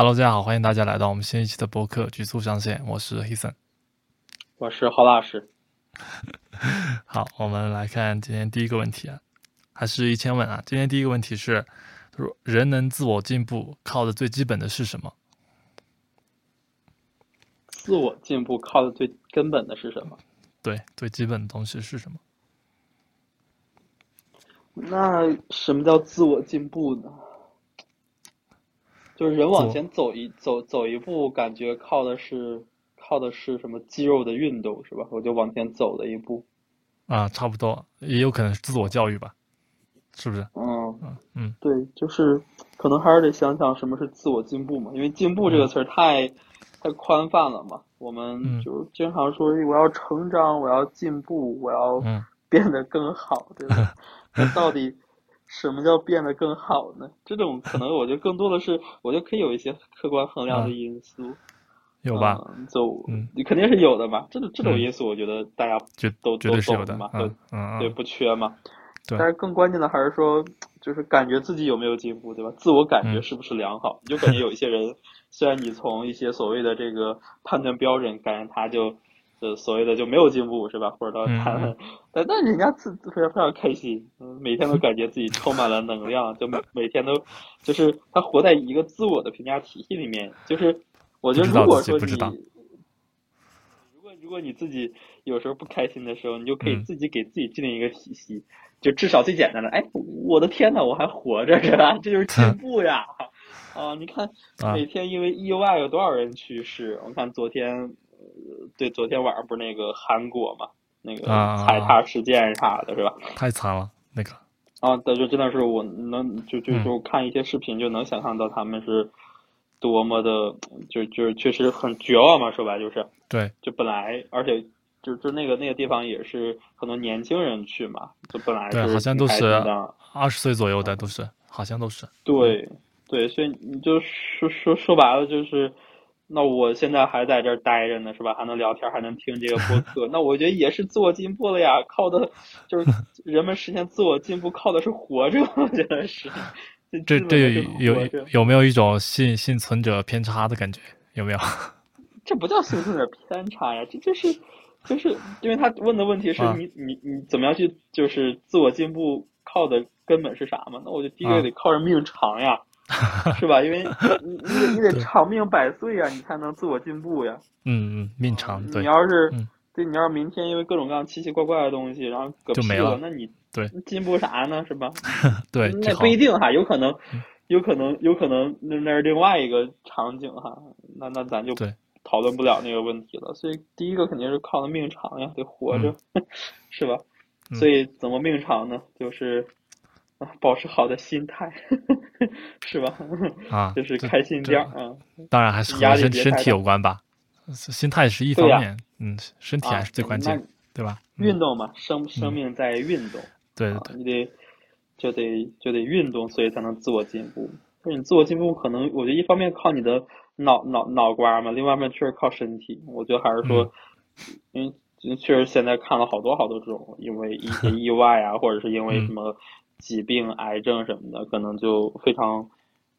Hello，大家好，欢迎大家来到我们新一期的播客《局促上线》，我是 Heason，我是郝老师。好，我们来看今天第一个问题啊，还是一千问啊。今天第一个问题是：人能自我进步，靠的最基本的是什么？自我进步靠的最根本的是什么？对，最基本的东西是什么？那什么叫自我进步呢？就是人往前走一走走一步，感觉靠的是靠的是什么肌肉的运动是吧？我就往前走了一步。啊，差不多，也有可能是自我教育吧，是不是？嗯嗯嗯，对，就是可能还是得想想什么是自我进步嘛，因为进步这个词儿太太宽泛了嘛。我们就经常说我要成长，我要进步，我要变得更好，对吧？那到底什么叫变得更好呢？这种可能我觉得更多的是，我觉得可以有一些客观衡量的因素，有吧？就你肯定是有的嘛。这种这种因素，我觉得大家都都懂嘛，对对，不缺嘛。对。但是更关键的还是说，就是感觉自己有没有进步，对吧？自我感觉是不是良好？你就感觉有一些人。虽然你从一些所谓的这个判断标准，感觉他就，呃，所谓的就没有进步，是吧？或者到他，但但人家自非常非常开心，嗯，每天都感觉自己充满了能量，就每每天都，就是他活在一个自我的评价体系里面。就是我觉得，如果说你，如果如果你自己有时候不开心的时候，你就可以自己给自己制定一个体系，就至少最简单的，哎，我的天呐，我还活着，是吧？这就是进步呀。啊，你看每天因为意外有多少人去世？我看昨天，对，昨天晚上不是那个韩国嘛，那个踩踏事件啥的，是吧？太惨了，那个。啊，对，就真的是我能就就就看一些视频就能想象到他们是多么的，就就是确实很绝望嘛，说白就是。对。就本来，而且就就那个那个地方也是很多年轻人去嘛，就本来对，好像都是二十岁左右的，都是，好像都是。对。对，所以你就说说说白了就是，那我现在还在这儿待着呢，是吧？还能聊天，还能听这个播客，那我觉得也是自我进步了呀。靠的，就是人们实现自我进步，靠的是活着，我觉得是。这这有有有没有一种幸幸存者偏差的感觉？有没有？这不叫幸存者偏差呀，这就是就是因为他问的问题是你你你怎么样去就是自我进步靠的根本是啥嘛？那我就第一个得靠着命长呀。是吧？因为你你得你得长命百岁呀，你才能自我进步呀。嗯嗯，命长。你要是对，你要是明天因为各种各样奇奇怪怪的东西，然后嗝屁了，那你对进步啥呢？是吧？对，那不一定哈，有可能，有可能，有可能那那是另外一个场景哈。那那咱就讨论不了那个问题了。所以第一个肯定是靠的命长呀，得活着，是吧？所以怎么命长呢？就是。保持好的心态，是吧？啊，就是开心点啊。当然还是和身身体有关吧，心态是一方面，嗯，身体还是最关键，对吧？运动嘛，生生命在运动，对，你得就得就得运动，所以才能自我进步。就是你自我进步，可能我觉得一方面靠你的脑脑脑瓜嘛，另外一方面确实靠身体。我觉得还是说，因为确实现在看了好多好多这种，因为一些 意外啊，或者是因为什么。疾病、癌症什么的，可能就非常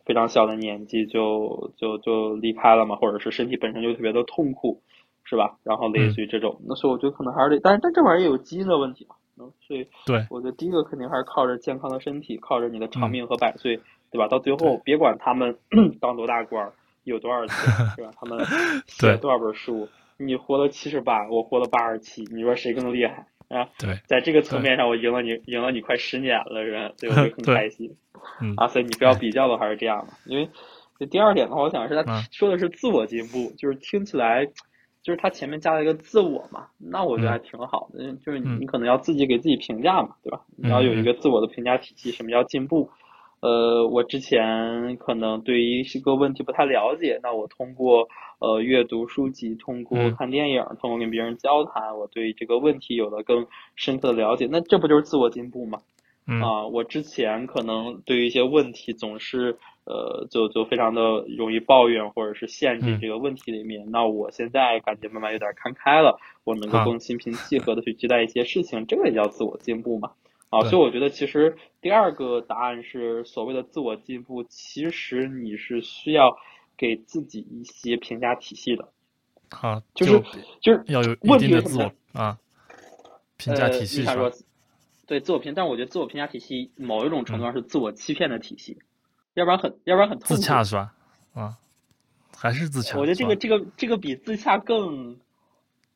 非常小的年纪就就就离开了嘛，或者是身体本身就特别的痛苦，是吧？然后类似于这种，那所以我觉得可能还是得，但是但这玩意儿也有基因的问题嘛，嗯，所以对，我觉得第一个肯定还是靠着健康的身体，靠着你的长命和百岁，对吧？到最后别管他们 当多大官，有多少钱，是吧？他们写多少本书，你活了七十八，我活了八十七，你说谁更厉害？啊，对，在这个层面上，我赢了你，赢了你快十年了，是吧？所以我就很开心。嗯，啊，所以你不要比较的还是这样的，因为这第二点的话，我想是他说的是自我进步，就是听起来就是他前面加了一个自我嘛，那我觉得还挺好的，就是你可能要自己给自己评价嘛，对吧？你要有一个自我的评价体系，什么叫进步？呃，我之前可能对于一个问题不太了解，那我通过呃阅读书籍，通过看电影，通过跟别人交谈，我对这个问题有了更深刻的了解，那这不就是自我进步吗？啊，我之前可能对于一些问题总是呃就就非常的容易抱怨或者是陷进这个问题里面，那我现在感觉慢慢有点看开了，我能够更心平气和的去对待一些事情，这个也叫自我进步嘛。啊，所以我觉得其实第二个答案是所谓的自我进步，其实你是需要给自己一些评价体系的。啊，就是就是要有一问题定的自我啊评价体系是吧呃说？对自我评，但我觉得自我评价体系某一种程度上是自我欺骗的体系，要不然很要不然很痛自。洽是吧？啊，还是自洽？我觉得这个这个这个比自洽更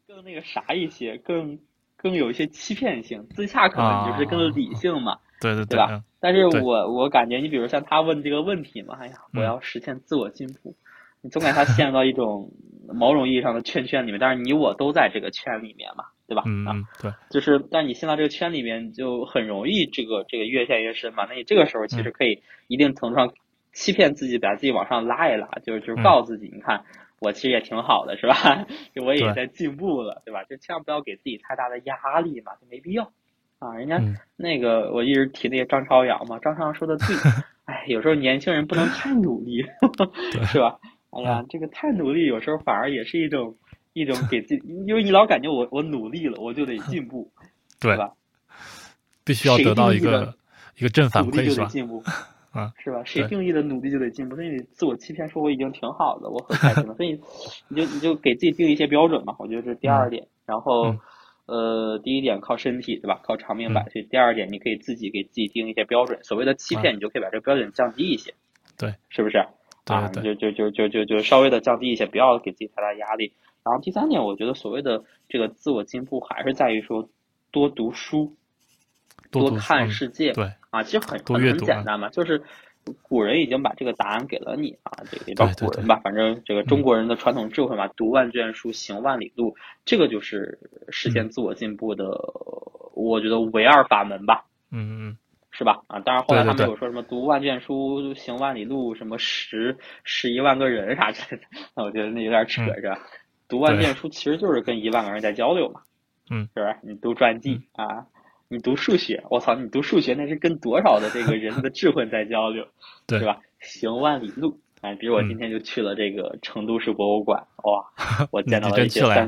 更那个啥一些，更更有一些欺骗性。自洽可能就是啊更理性嘛，对对对吧嗯但是我我感觉你比如像他问这个问题嘛，哎呀，我嗯要实现自我进步，你总感觉他陷入到一种某种意义上的圈圈里面，但是你我都在这个圈里面嘛，对吧？啊，嗯嗯对，就是，但你陷到这个圈里面，就很容易这个这个越陷越深嘛。那你这个时候其实可以一定程度上欺骗自己，把自己往上拉一拉，就是就是嗯告诉自己，你看我其实也挺好的，是吧？就我也在进步了，对吧？就千万不要给自己太大的压力嘛，就没必要啊。人家嗯那个我一直提那个张朝阳嘛，张朝阳说的对，哎，有时候年轻人不能太努力，是吧？哎呀，这个太努力，有时候反而也是一种一种给自己，因为你老感觉我我努力了，我就得 进步，对吧？必须要得到一个一个正反馈是吧？就得进步，啊，是吧？谁定义的努力就得进步？所以你自我欺骗说我已经挺好的，我很开心了，所以你就你就给自己定一些标准嘛。我觉得这是第二点。然后嗯，呃，第一点靠身体，对吧？靠长命百嗯岁。第二点，你可以自己给自己定一些标准。所谓的欺骗，你就可以把这个标准降低一些，对，是不是？啊，就就就就就就稍微的降低一些，不要给自己太大压力。然后第三点，我觉得所谓的这个自我进步，还是在于说多读书，多看嗯世界。对，啊，其实很很很简单嘛，就是古人已经把这个答案给了你啊，这个也叫古人吧，反正这个中国人的传统智慧嘛，读万卷书，行万里路，这个就是实嗯现自我进步的，我觉得唯二法门吧。嗯嗯是吧？啊，当然后来他们有说什么读万卷书，行万里路，什么十十一万个人啥之类的，那我觉得那有点扯，嗯是吧？读万卷书其实就是跟一万个人在交流嘛，嗯，是不是？你读传记、啊，你读数学，我操，你读数学那是跟多少的这个人的智慧在交流，对是吧？行万里路，哎，比如我嗯今天就去了这个成都市博物馆，哇，我见到了一些三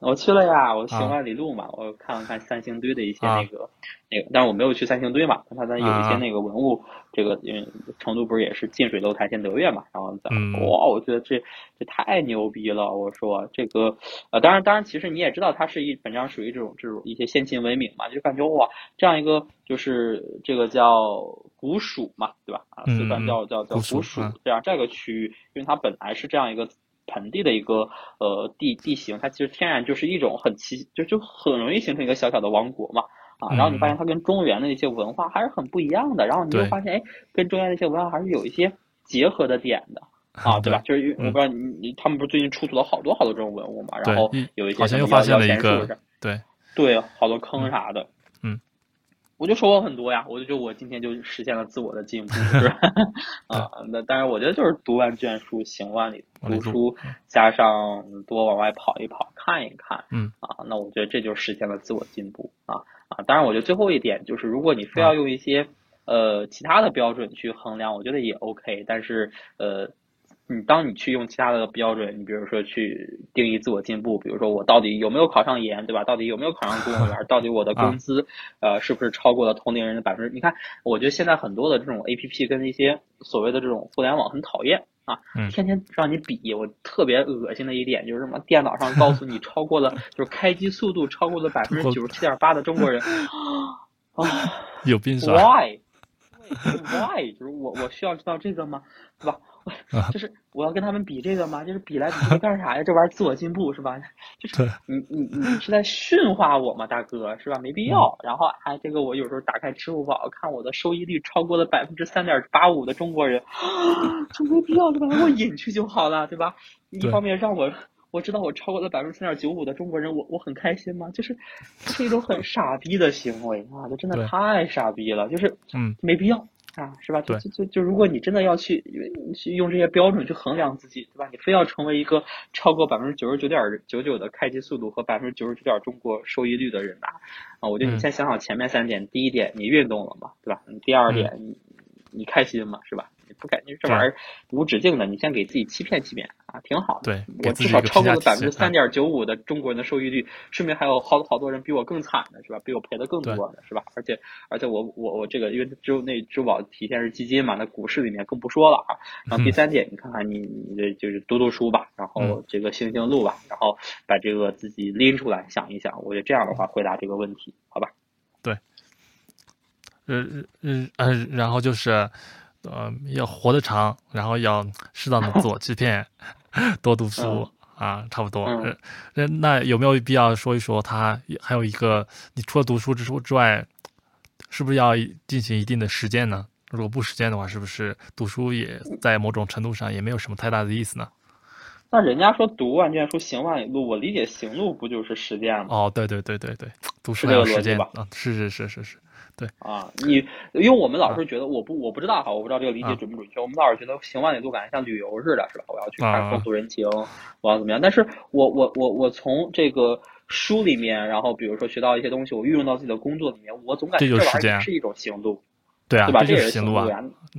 我去了呀，我行啊。万里路嘛，我看了看三星堆的一些啊。那个、那个，但是我没有去三星堆嘛，它咱有一些啊。那个文物，这个因为成都不是也是近水楼台先得月嘛，然后咱嗯。哇，我觉得这这太牛逼了，我说这个呃，当然当然，其实你也知道它是一本质上属于这种这种一些先秦文明嘛，就感觉哇，这样一个就是这个叫古蜀嘛，对吧？啊，嗯四川嗯叫叫叫古蜀这样这个区域，因为它本来是这样一个盆地的一个呃地地形，它其实天然就是一种很奇，就就很容易形成一个小小的王国嘛。啊，然后你发现它跟中原的一些文化还是很不一样的，然后你就发现，哎，跟中原的一些文化还是有一些结合的点的 啊，对吧？就是因为我不知道你你他们不是最近出土了好多好多这种文物嘛，然后有一些好像又发现了一个对，对，好多坑啥的，嗯，我就收获很多呀，我就觉得我今天就实现了自我的进步，是吧？啊，那当然，我觉得就是读万卷书，行万里读书，加上多往外跑一跑，看一看，嗯啊，那我觉得这就实现了自我进步啊啊！当然，我觉得最后一点就是，如果你非要用一些呃其他的标准去衡量，我觉得也 OK，但是呃。你当你去用其他的标准，你比如说去定义自我进步，比如说我到底有没有考上研，对吧？到底有没有考上公务员？到底我的工资，呃，是不是超过了同龄人的百分之？你看，我觉得现在很多的这种 APP 跟一些所谓的这种互联网很讨厌啊，嗯天天让你比。我特别恶心的一点就是什么，电脑上告诉你超过了，就是开机速度超过了百分之九十七点八的中国人，啊有病是吧？，Why？Why？就是我我需要知道这个吗？对吧？啊 就是我要跟他们比这个吗？就是比来比去 干啥呀？这玩意儿自我进步是吧？就是你你你是在驯化我吗，大哥是吧？没必要。嗯然后哎，这个我有时候打开支付宝看我的收益率超过了百分之三点八五的中国人，就没必要对吧？我隐去就好了对吧？一方面让我。我知道我超过了百分之三点九五的中国人，我我很开心吗？就是，这是一种很傻逼的行为啊！这真的太傻逼了，就是嗯没必要啊，是吧？就就就就如果你真的要去去用这些标准去衡量自己，对吧？你非要成为一个超过百分之九十九点九九的开机速度和百分之九十九点中国收益率的人吧，啊，我觉得你嗯先想想前面三点，第一点你运动了嘛，对吧？第二点你你开心嘛，是吧？你不感觉这玩意儿无止境的，你先给自己欺骗欺骗啊，挺好的。对，我至少超过了百分之三点九五的中国人的收益率，说明还有好好多人比我更惨的是吧？比我赔的更多的是吧？而且而且我我我这个因为只有那支付宝体现是基金嘛，那股市里面更不说了啊。然后第三点，你看看你你这就是读读书吧，然后这个行行路吧，然后把这个自己拎出来想一想，我觉得这样的话回答这个问题，好吧？对。呃呃呃，然后就是，呃，要活得长，然后要适当的自我欺骗，多读书啊，差不多。那那有没有必要说一说他还有一个，你除了读书之之外，是不是要进行一定的实践呢？如果不实践的话，是不是读书也在某种程度上也没有什么太大的意思呢？那人家说读万卷书，行万里路，我理解行路不就是实践吗？哦，对对对对对，读书还有实践吧？啊，是是是是是。对啊，你因为我们老是觉得我不我不知道哈，我不知道这个理解准不准确。我们老是觉得行万里路感觉像旅游似的，是吧？我要去看风土人情，我要怎么样？但是我我我我从这个书里面，然后比如说学到一些东西，我运用到自己的工作里面，我总感觉这玩意儿是一种行路，对啊，对吧？这也是行路啊。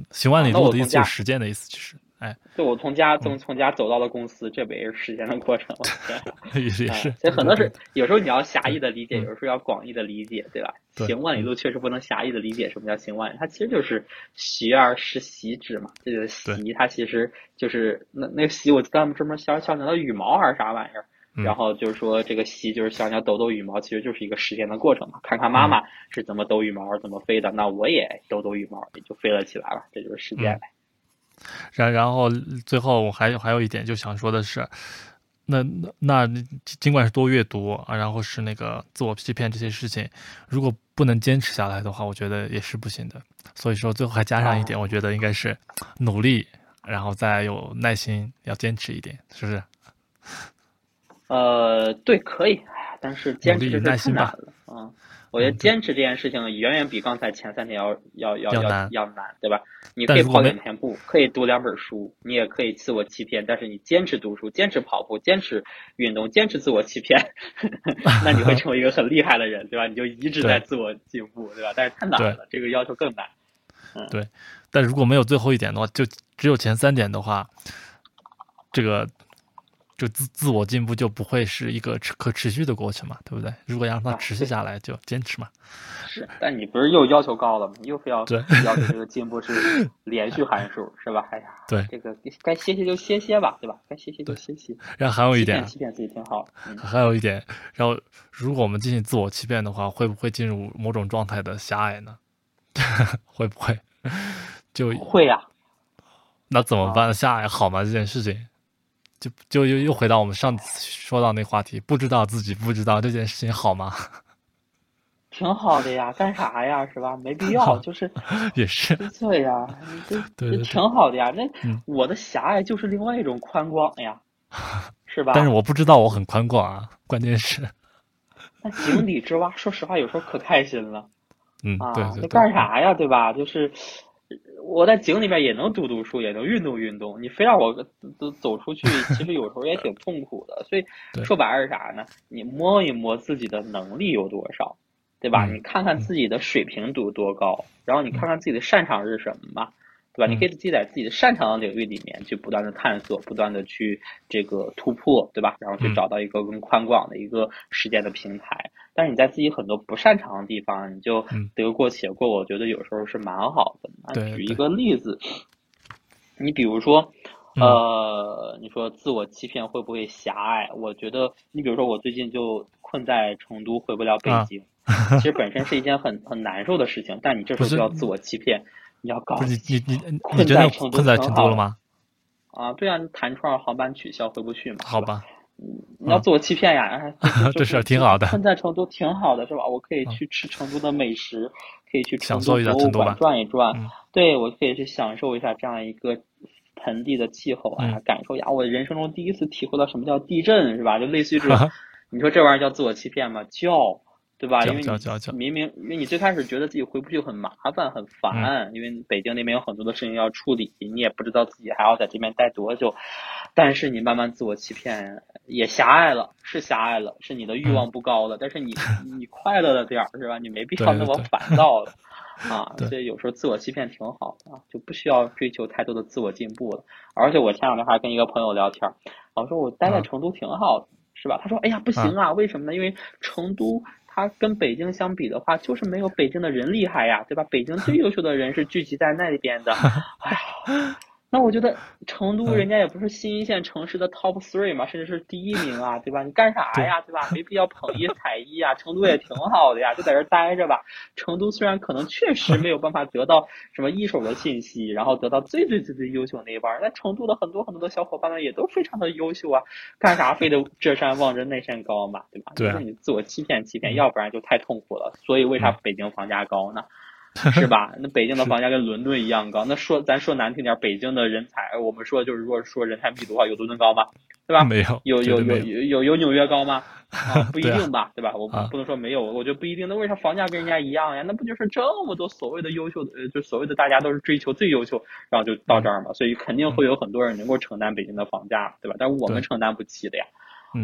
行万里路的意思就是实践的意思，其实。哎，就我从家从从家走到了公司，这不也是时间的过程吗？也是，所以很多是有时候你要狭义的理解，有时候要广义的理解，对吧？行万里路确实不能狭义的理解什么叫行万里，它其实就是习而时习之嘛。这个习，它其实就是那那个习，我咱们专门小小鸟的羽毛还是啥玩意儿？然后就是说这个习就是小鸟抖抖羽毛，其实就是一个实践的过程嘛。看看妈妈是怎么抖羽毛、怎么飞的，那我也抖抖羽毛，也就飞了起来了。这就是实践呗。然然后最后我还有还有一点就想说的是，那那那尽管是多阅读啊，然后是那个自我欺骗这些事情，如果不能坚持下来的话，我觉得也是不行的。所以说最后还加上一点，我觉得应该是努力，然后再有耐心，要坚持一点，是不是？呃，对，可以，但是坚持耐心难了啊。我觉得坚持这件事情远远比刚才前三点要要要要难，要难，对吧？你可以跑两天步，可以读两本书，你也可以自我欺骗，但是你坚持读书、坚持跑步、坚持运动、坚持自我欺骗，那你会 成为一个很厉害的人，对吧？你就一直在自我进步，对吧？但是太难了，这个要求更难。嗯，对。但如果没有最后一点的话，就只有前三点的话，这个。就自自我进步就不会是一个持可持续的过程嘛，对不对？如果要让它持续下来，就坚持嘛。是，但你不是又要求高了吗？又非要要求这个进步是连续函数，是吧？哎呀，对，这个该歇歇就歇歇吧，对吧？该歇歇就歇歇。然后还有一点，欺骗自己挺好。还有一点，然后如果我们进行自我欺骗的话，会不会进入某种状态的狭隘呢？会不会？就会呀。那怎么办？狭隘好吗？这件事情？就就又又回到我们上次说到那话题，不知道自己不知道这件事情好吗？挺好的呀，干啥呀，是吧？没必要，就是 也是对呀，这这挺好的呀。那我的狭隘就是另外一种宽广呀，是吧？但是我不知道我很宽广啊，关键是那井底之蛙，说实话有时候可开心了。嗯，对对，那干啥呀？对吧？就是。我在井里面也能读读书，也能运动运动。你非让我走走出去，其实有时候也挺痛苦的。所以说白了是啥呢？你摸一摸自己的能力有多少，对吧？你看看自己的水平有多高，然后你看看自己的擅长是什么嘛。对吧？你可以自己在自己的擅长的领域里面去不断的探索，不断的去这个突破，对吧？然后去找到一个更宽广的一个实践的平台。但是你在自己很多不擅长的地方，你就得过且过，我觉得有时候是蛮好的。举一个例子，你比如说，呃，你说自我欺骗会不会狭隘？我觉得，你比如说我最近就困在成都，回不了北京，其实本身是一件很很难受的事情，但你这时候就要自我欺骗。你要搞你你你你觉得困在成都了吗？啊，对啊，你弹窗航班取消回不去嘛？好吧，你要自我欺骗呀！这事儿挺好的，困在成都挺好的是吧？我可以去吃成都的美食，可以去享受一下成都转一转。对，我可以去享受一下这样一个盆地的气候啊，感受一下我人生中第一次体会到什么叫地震是吧？就类似于这种，你说这玩意儿叫自我欺骗吗？叫。对吧？因为你明明，因为你最开始觉得自己回不去很麻烦、很烦，因为北京那边有很多的事情要处理，你也不知道自己还要在这边待多久。但是你慢慢自我欺骗，也狭隘了，是狭隘了，是你的欲望不高了。但是你 你快乐了点儿是吧？你没必要那么烦躁了。啊，所以有时候自我欺骗挺好的啊，就不需要追求太多的自我进步了。而且我前两天还跟一个朋友聊天，我说我待在成都挺好的，是吧？他说，哎呀，不行啊，为什么呢？因为成都它跟北京相比的话，就是没有北京的人厉害呀，对吧？北京最优秀的人是聚集在那边的，哎呀。那我觉得成都人家也不是新一线城市的 top three 嘛，甚至是第一名啊，对吧？你干啥呀，对吧？没必要捧一踩一啊。成都也挺好的呀，就在这待着吧。成都虽然可能确实没有办法得到什么一手的信息，然后得到最最最最优秀那一半，但成都的很多很多的小伙伴们也都非常的优秀啊。干啥非得这山望着那山高嘛，对吧？对，你自我欺骗欺骗，要不然就太痛苦了。所以为啥北京房价高呢？是吧？那北京的房价跟伦敦一样高。那说咱说难听点，北京的人才，我们说就是，如果说人才密度的话，有伦敦高吗？对吧？没有。有有有有有有纽约高吗？啊，不一定吧，对吧？我不能说没有，我觉得不一定。那为啥房价跟人家一样呀？那不就是这么多所谓的优秀的，呃，就所谓的大家都是追求最优秀，然后就到这儿嘛？所以肯定会有很多人能够承担北京的房价，对吧？但是我们承担不起的呀。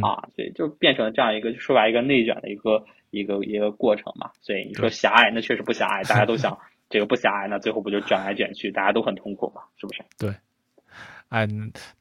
啊，所以，就变成了这样一个，说白一个内卷的一个。一个一个过程嘛，所以你说狭隘，那确实不狭隘，大家都想 这个不狭隘，那最后不就卷来卷去，大家都很痛苦嘛，是不是？对，哎，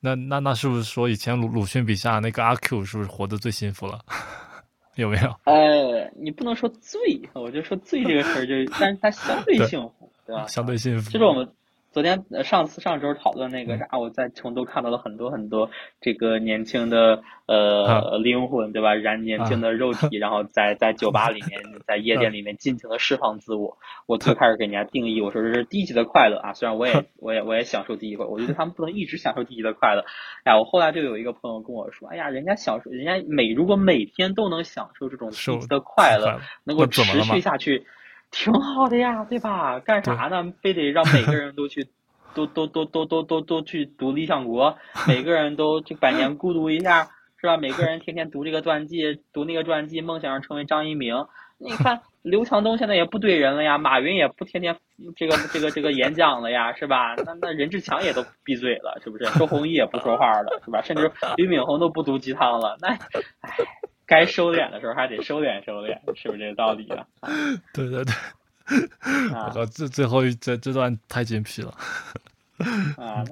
那那那是不是说以前鲁鲁迅笔下那个阿 Q 是不是活得最幸福了？有没有？呃，你不能说最，我就说最这个词儿，就但是它相对幸福，对吧？相对幸福，就是我们。昨天上次上周讨论那个啥，我在成都看到了很多很多这个年轻的呃灵魂，对吧？燃年轻的肉体，然后在在酒吧里面，在夜店里面尽情的释放自我。我最开始给人家定义，我说这是低级的快乐啊！虽然我也 我也我也享受低级快，我觉得 他们不能一直享受低级的快乐。哎，我后来就有一个朋友跟我说，哎呀，人家享受，人家每如果每天都能享受这种低级的快乐，能够持续下去。挺好的呀，对吧？干啥呢？非得让每个人都去，都都都都都都都去读《理想国》，每个人都去百年孤独一下，是吧？每个人天天读这个传记，读那个传记，梦想着成为张一鸣。你看 刘强东现在也不怼人了呀，马云也不天天这个这个这个演讲了呀，是吧？那那任志强也都闭嘴了，是不是？周鸿祎也不说话了，是吧？甚至 俞敏洪都不读鸡汤了，那，唉。该收敛的时候还得收敛收敛，是不是这个道理啊？对对对，我靠，这最后一这这段太精辟了。啊，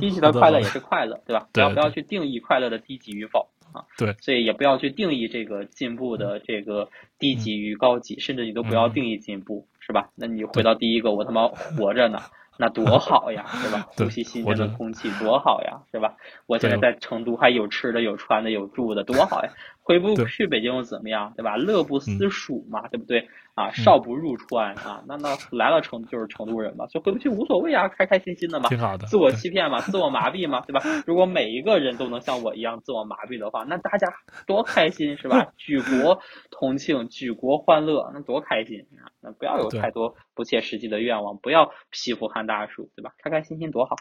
低级 的快乐也是快乐，对吧？不要不要去定义快乐的低级与否啊。对，所以也不要去定义这个进步的这个低级与高级，甚至你都不要定义进步，是吧？那你回到第一个，我他妈活着呢。那多好呀，是吧？呼吸新鲜的空气多好呀，是吧？我现在在成都还有吃的、有穿的、有住的，多好呀！回不去北京又怎么样，对吧？乐不思蜀嘛，对不对？啊，少不入川啊，那那来了成就是成都人嘛，所以回不去无所谓啊，开开心心的嘛，挺好的。自我欺骗嘛，自我麻痹嘛，对吧？如果每一个人都能像我一样自我麻痹的话，那大家多开心是吧？举国同庆，举国欢乐，那多开心啊！那不要有太多不切实际的愿望，不要匹夫撼大树，对吧？开开心心多好。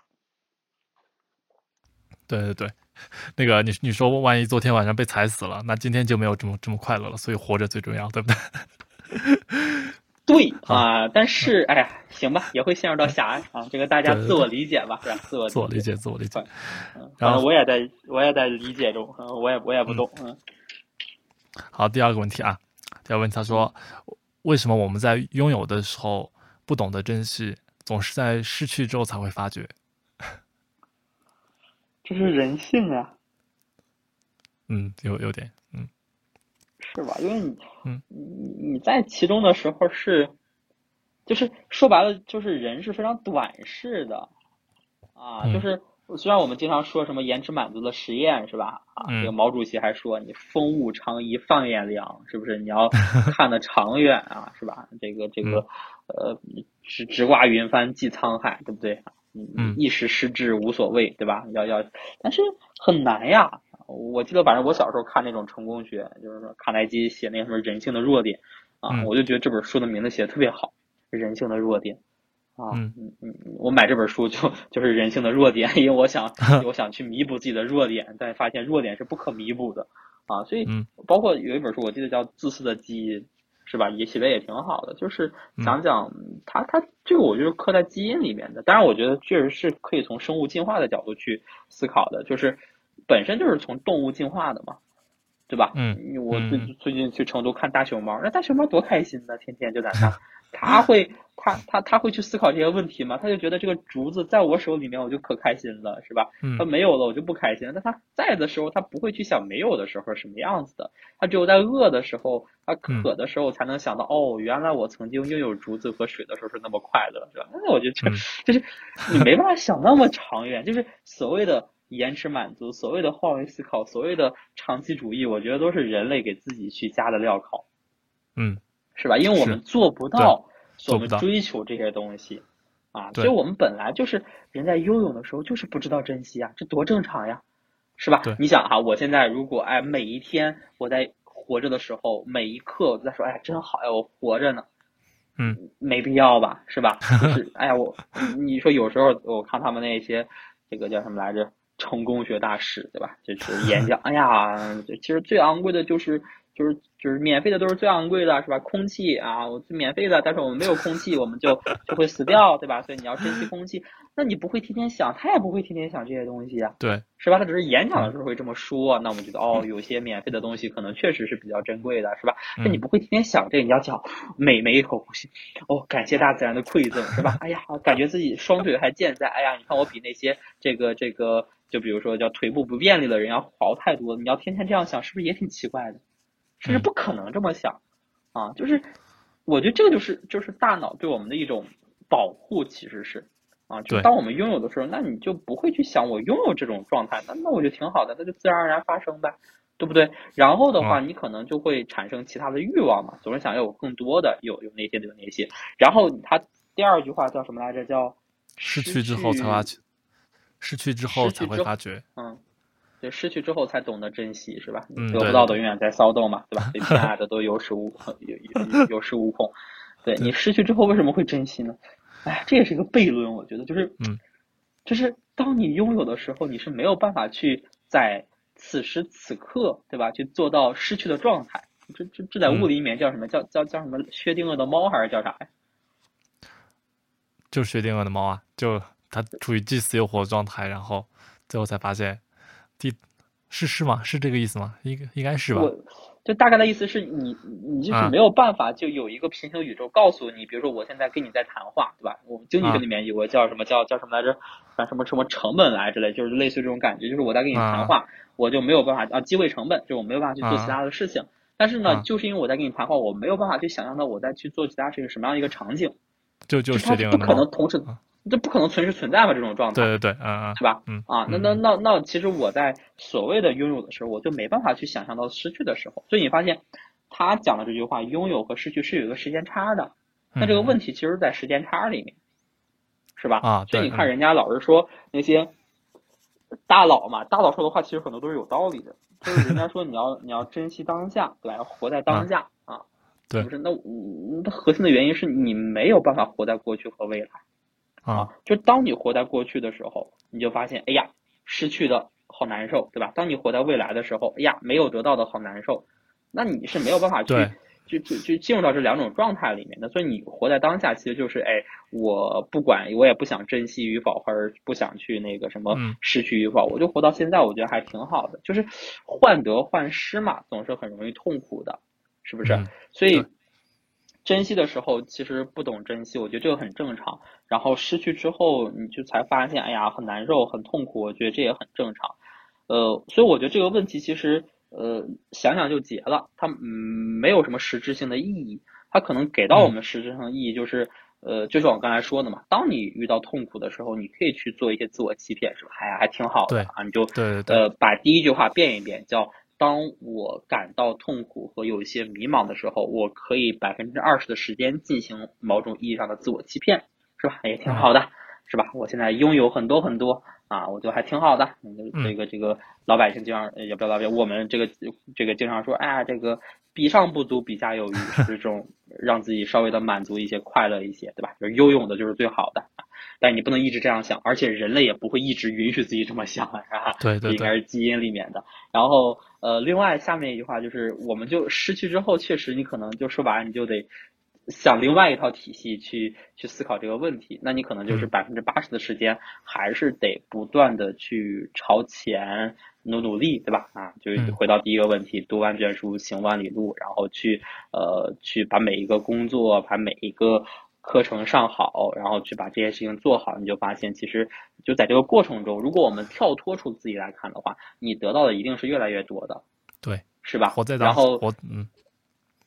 对对对，那个你你说万一昨天晚上被踩死了，那今天就没有这么这么快乐了，所以活着最重要，对不对？对啊，但是哎呀，行吧，也会陷入到狭隘啊。这个大家自我理解吧，是吧？自我自我理解，自我理解。然后我也在，我也在理解中，我也我也不懂。嗯。好，第二个问题啊，第二个问题，他说，为什么我们在拥有的时候不懂得珍惜，总是在失去之后才会发觉？这是人性啊。嗯，有有点。嗯是吧？因为你，你你在其中的时候是，就是说白了，就是人是非常短视的，啊，就是虽然我们经常说什么延迟满足的实验，是吧？啊，这个毛主席还说你风物长宜放眼量，是不是？你要看得长远啊，是吧？这个这个，呃，直直挂云帆济沧海，对不对？嗯，一时失智无所谓，对吧？要要，但是很难呀。我记得，反正我小时候看那种成功学，就是说卡耐基写那什么人性的弱点，啊，我就觉得这本书的名字写的特别好，人性的弱点，啊，嗯嗯，我买这本书就就是人性的弱点，因为我想 我想去弥补自己的弱点，但发现弱点是不可弥补的，啊，所以包括有一本书，我记得叫《自私的基因》，是吧？也写的也挺好的，就是讲讲他他这个，我觉得刻在基因里面的，当然我觉得确实是可以从生物进化的角度去思考的，就是。本身就是从动物进化的嘛，对吧？嗯，我最最近去成都看大熊猫，那大熊猫多开心呢，天天就在那，他会他他他会去思考这些问题吗？他就觉得这个竹子在我手里面，我就可开心了，是吧？他没有了，我就不开心。但他在的时候，他不会去想没有的时候是什么样子的。他只有在饿的时候，他渴的时候，才能想到哦，原来我曾经拥有竹子和水的时候是那么快乐，是吧？那我觉得这就是你没办法想那么长远，就是所谓的。延迟满足，所谓的换位思考，所谓的长期主义，我觉得都是人类给自己去加的镣铐，嗯，是吧？因为我们做不到，我们追求这些东西，啊，所以我们本来就是人在拥有的时候就是不知道珍惜啊，这多正常呀，是吧？你想哈，我现在如果哎每一天我在活着的时候，每一刻我都在说，哎呀真好呀，我活着呢，嗯，没必要吧，是吧？就是 哎呀我，你说有时候我看他们那些这个叫什么来着？成功学大师，对吧？就是演讲。哎呀，其实最昂贵的就是，就是，就是免费的都是最昂贵的，是吧？空气啊，我免费的，但是我们没有空气，我们就就会死掉，对吧？所以你要珍惜空气。那你不会天天想，他也不会天天想这些东西啊，对，是吧？他只是演讲的时候会这么说。那我们觉得，哦，有些免费的东西可能确实是比较珍贵的，是吧？那你不会天天想这个，你要讲每每一口呼吸，哦，感谢大自然的馈赠，是吧？哎呀，感觉自己双腿还健在，哎呀，你看我比那些这个这个。就比如说叫腿部不便利的人要好太多，你要天天这样想，是不是也挺奇怪的？甚至不可能这么想啊！就是我觉得这个就是就是大脑对我们的一种保护，其实是啊，就当我们拥有的时候，那你就不会去想我拥有这种状态，那那我就挺好的，那就自然而然发生呗，对不对？然后的话，你可能就会产生其他的欲望嘛，总是想要有更多的，有有那些有那些。然后他第二句话叫什么来着？叫失去之后才发觉。失去之后才会发觉，嗯，对，失去之后才懂得珍惜，是吧？得不到的永远在骚动嘛，对吧？被偏爱的都有恃无恐，有有有恃无恐。对你失去之后为什么会珍惜呢？哎，这也是一个悖论，我觉得就是，嗯，就是当你拥有的时候，你是没有办法去在此时此刻，对吧？去做到失去的状态。这这这在物理里面叫什么叫叫叫什么？薛定谔的猫还是叫啥呀？就薛定谔的猫啊，就。它处于既死又活的状态，然后最后才发现，第是是吗？是这个意思吗？应应该是吧。就大概的意思是你你就是没有办法就有一个平行宇宙告诉你，比如说我现在跟你在谈话，对吧？我们经济学里面有个叫什么叫叫什么来着？反什么什么成本来之类，就是类似于这种感觉，就是我在跟你谈话，我就没有办法啊机会成本，就我没有办法去做其他的事情。但是呢，就是因为我在跟你谈话，我没有办法去想象到我在去做其他事情什么样一个场景，就就确定不可能同时。这不可能存实存在嘛？这种状态，对对对，嗯嗯，是吧？嗯啊，那那那那，其实我在所谓的拥有的时候，我就没办法去想象到失去的时候。所以你发现，他讲的这句话，拥有和失去是有一个时间差的。那这个问题其实，在时间差里面，是吧？啊，所以你看，人家老是说那些大佬嘛，大佬说的话其实很多都是有道理的。就是人家 说你要你要珍惜当下，对吧？要活在当下啊，对，不是？那那核心的原因是你没有办法活在过去和未来。啊，就当你活在过去的时候，你就发现，哎呀，失去的好难受，对吧？当你活在未来的时候，哎呀，没有得到的好难受，那你是没有办法去，去去去进入到这两种状态里面的。所以你活在当下，其实就是，哎，我不管，我也不想珍惜与否，或者不想去那个什么失去与否，我就活到现在，我觉得还挺好的。就是患得患失嘛，总是很容易痛苦的，是不是？所以。珍惜的时候，其实不懂珍惜，我觉得这个很正常。然后失去之后，你就才发现，哎呀，很难受，很痛苦。我觉得这也很正常。呃，所以我觉得这个问题其实，呃，想想就结了。它嗯，没有什么实质性的意义。它可能给到我们实质上的意义就是，呃，就是我刚才说的嘛。当你遇到痛苦的时候，你可以去做一些自我欺骗，是吧？哎呀还挺好的啊。你就呃，把第一句话变一变，叫。当我感到痛苦和有一些迷茫的时候，我可以百分之二十的时间进行某种意义上的自我欺骗，是吧？也挺好的，是吧？我现在拥有很多很多啊，我觉得还挺好的。这个这个老百姓经常也不知道我们这个这个经常说，哎呀，这个比上不足，比下有余，是这种 让自己稍微的满足一些，快乐一些，对吧？就是拥有的就是最好的。但你不能一直这样想，而且人类也不会一直允许自己这么想，是吧？对 对，应该是基因里面的。然后，呃，另外下面一句话就是，我们就失去之后，确实你可能就说白了，你就得想另外一套体系去去思考这个问题，那你可能就是百分之八十的时间还是得不断的去朝前努努力，对吧？啊，就是回到第一个问题，读万卷书，行万里路，然后去呃去把每一个工作，把每一个课程上好，然后去把这些事情做好，你就发现其实就在这个过程中，如果我们跳脱出自己来看的话，你得到的一定是越来越多的，对，是吧？活在然后活嗯。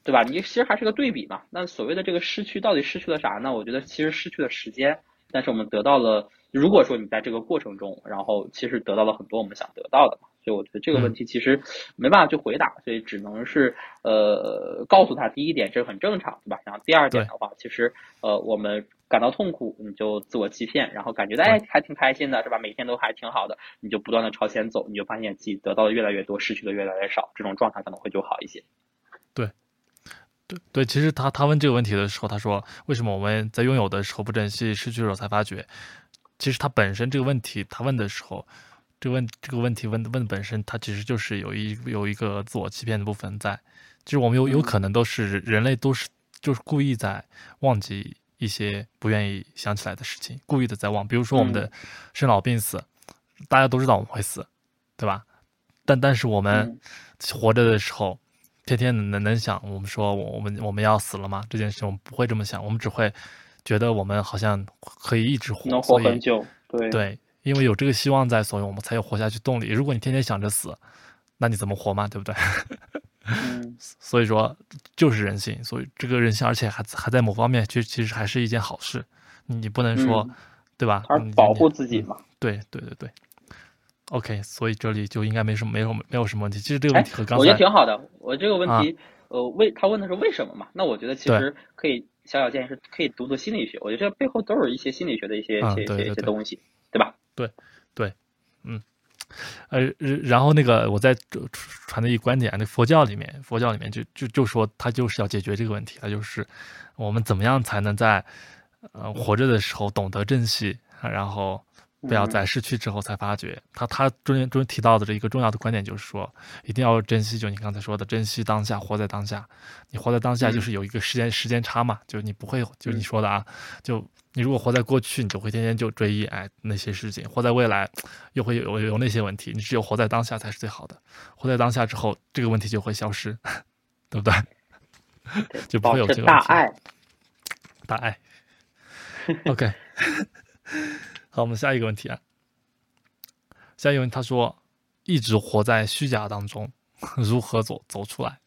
对吧？你其实还是个对比嘛。那所谓的这个失去到底失去了啥呢？我觉得其实失去了时间，但是我们得到了。如果说你在这个过程中，然后其实得到了很多我们想得到的嘛。所以我觉得这个问题其实没办法去回答，所以只能是呃告诉他第一点这是很正常，对吧？然后第二点的话，其实呃我们感到痛苦，你就自我欺骗，然后感觉哎还挺开心的，是吧？每天都还挺好的，你就不断的朝前走，你就发现自己得到的越来越多，失去的越来越少，这种状态可能会就好一些。对。对对，其实他他问这个问题的时候，他说为什么我们在拥有的时候不珍惜，失去的时候才发觉？其实他本身这个问题，他问的时候，这个问这个问题问问本身，它其实就是有一有一个自我欺骗的部分在。其实我们有有可能都是人类都是就是故意在忘记一些不愿意想起来的事情，故意的在忘。比如说我们的生老病死，大家都知道我们会死，对吧？但但是我们活着的时候。天天能能想，我们说我们我们要死了吗？这件事我们不会这么想，我们只会觉得我们好像可以一直活，能活很久。对对，因为有这个希望在，所以我们才有活下去动力。如果你天天想着死，那你怎么活嘛？对不对？嗯。所以说就是人性，所以这个人性，而且还还在某方面，其实其实还是一件好事。你不能说，对吧？而保护自己嘛。对对对对。OK，所以这里就应该没什么，没有没有什么问题。其实这个问题和刚才我觉得挺好的。我这个问题，呃，为他问的是为什么嘛？那我觉得其实可以小小建议是可以读读心理学。我觉得这背后都是一些心理学的一些一些一些东西，对吧？对对，嗯，呃，然后那个我在传的一个观点，那佛教里面，佛教里面就就就说他就是要解决这个问题，他就是我们怎么样才能在呃活着的时候懂得珍惜，然后。不要在失去之后才发觉。他他中间中提到的这一个重要的观点就是说，一定要珍惜，就你刚才说的，珍惜当下，活在当下。你活在当下，就是有一个时间时间差嘛，就你不会，就你说的啊，就你如果活在过去，你就会天天就追忆哎那些事情；活在未来，又会有有那些问题。你只有活在当下才是最好的。活在当下之后，这个问题就会消失，对不对？就不会有这个大爱，大爱。OK。好，我们下一个问题啊。下一个问题，他说：“一直活在虚假当中，如何走走出来？”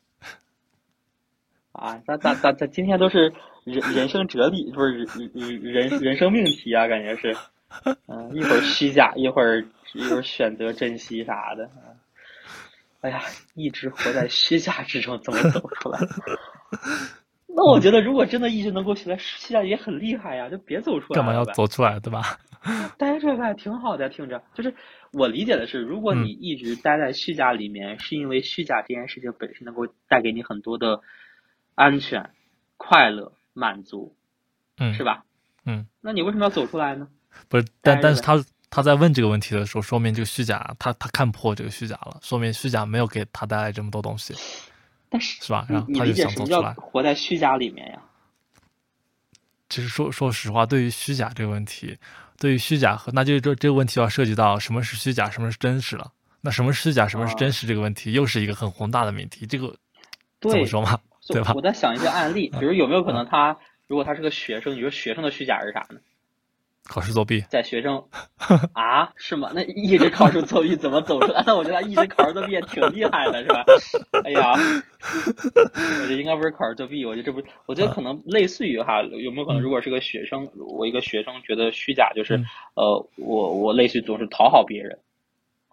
啊，咱咱咱咱今天都是人人生哲理，不是人人人生命题啊，感觉是。嗯，一会儿虚假，一会儿一会儿选择珍惜啥的。哎呀，一直活在虚假之中，怎么走出来？那我觉得，如果真的一直能够学来虚假，也很厉害呀，就别走出来。干嘛要走出来，对吧？待着呗，挺好的，听着。就是我理解的是，如果你一直待在虚假里面，是因为虚假这件事情本身能够带给你很多的安全、快乐、满足，嗯，是吧？嗯，那你为什么要走出来呢？不是，但但是他他在问这个问题的时候，说明这个虚假，他他看破这个虚假了，说明虚假没有给他带来这么多东西。但是是吧？然后他就想走出来。活在虚假里面呀。其实说说实话，对于虚假这个问题。对于虚假和，那就这这个问题要涉及到什么是虚假，什么是真实了。那什么是虚假，什么是真实这个问题，又是一个很宏大的命题。这个怎么说嘛？对吧？我在想一些案例，比如有没有可能他如果他是个学生，你说学生的虚假是啥呢？考试作弊，在学生 啊？是吗？那一直考试作弊怎么走出来？那我觉得他一直考试作弊也挺厉害的，是吧？哎呀，我觉得应该不是考试作弊，我觉得这不，我觉得可能类似于哈，有没有可能如果是个学生，我一个学生觉得虚假就是呃，我我类似于总是讨好别人。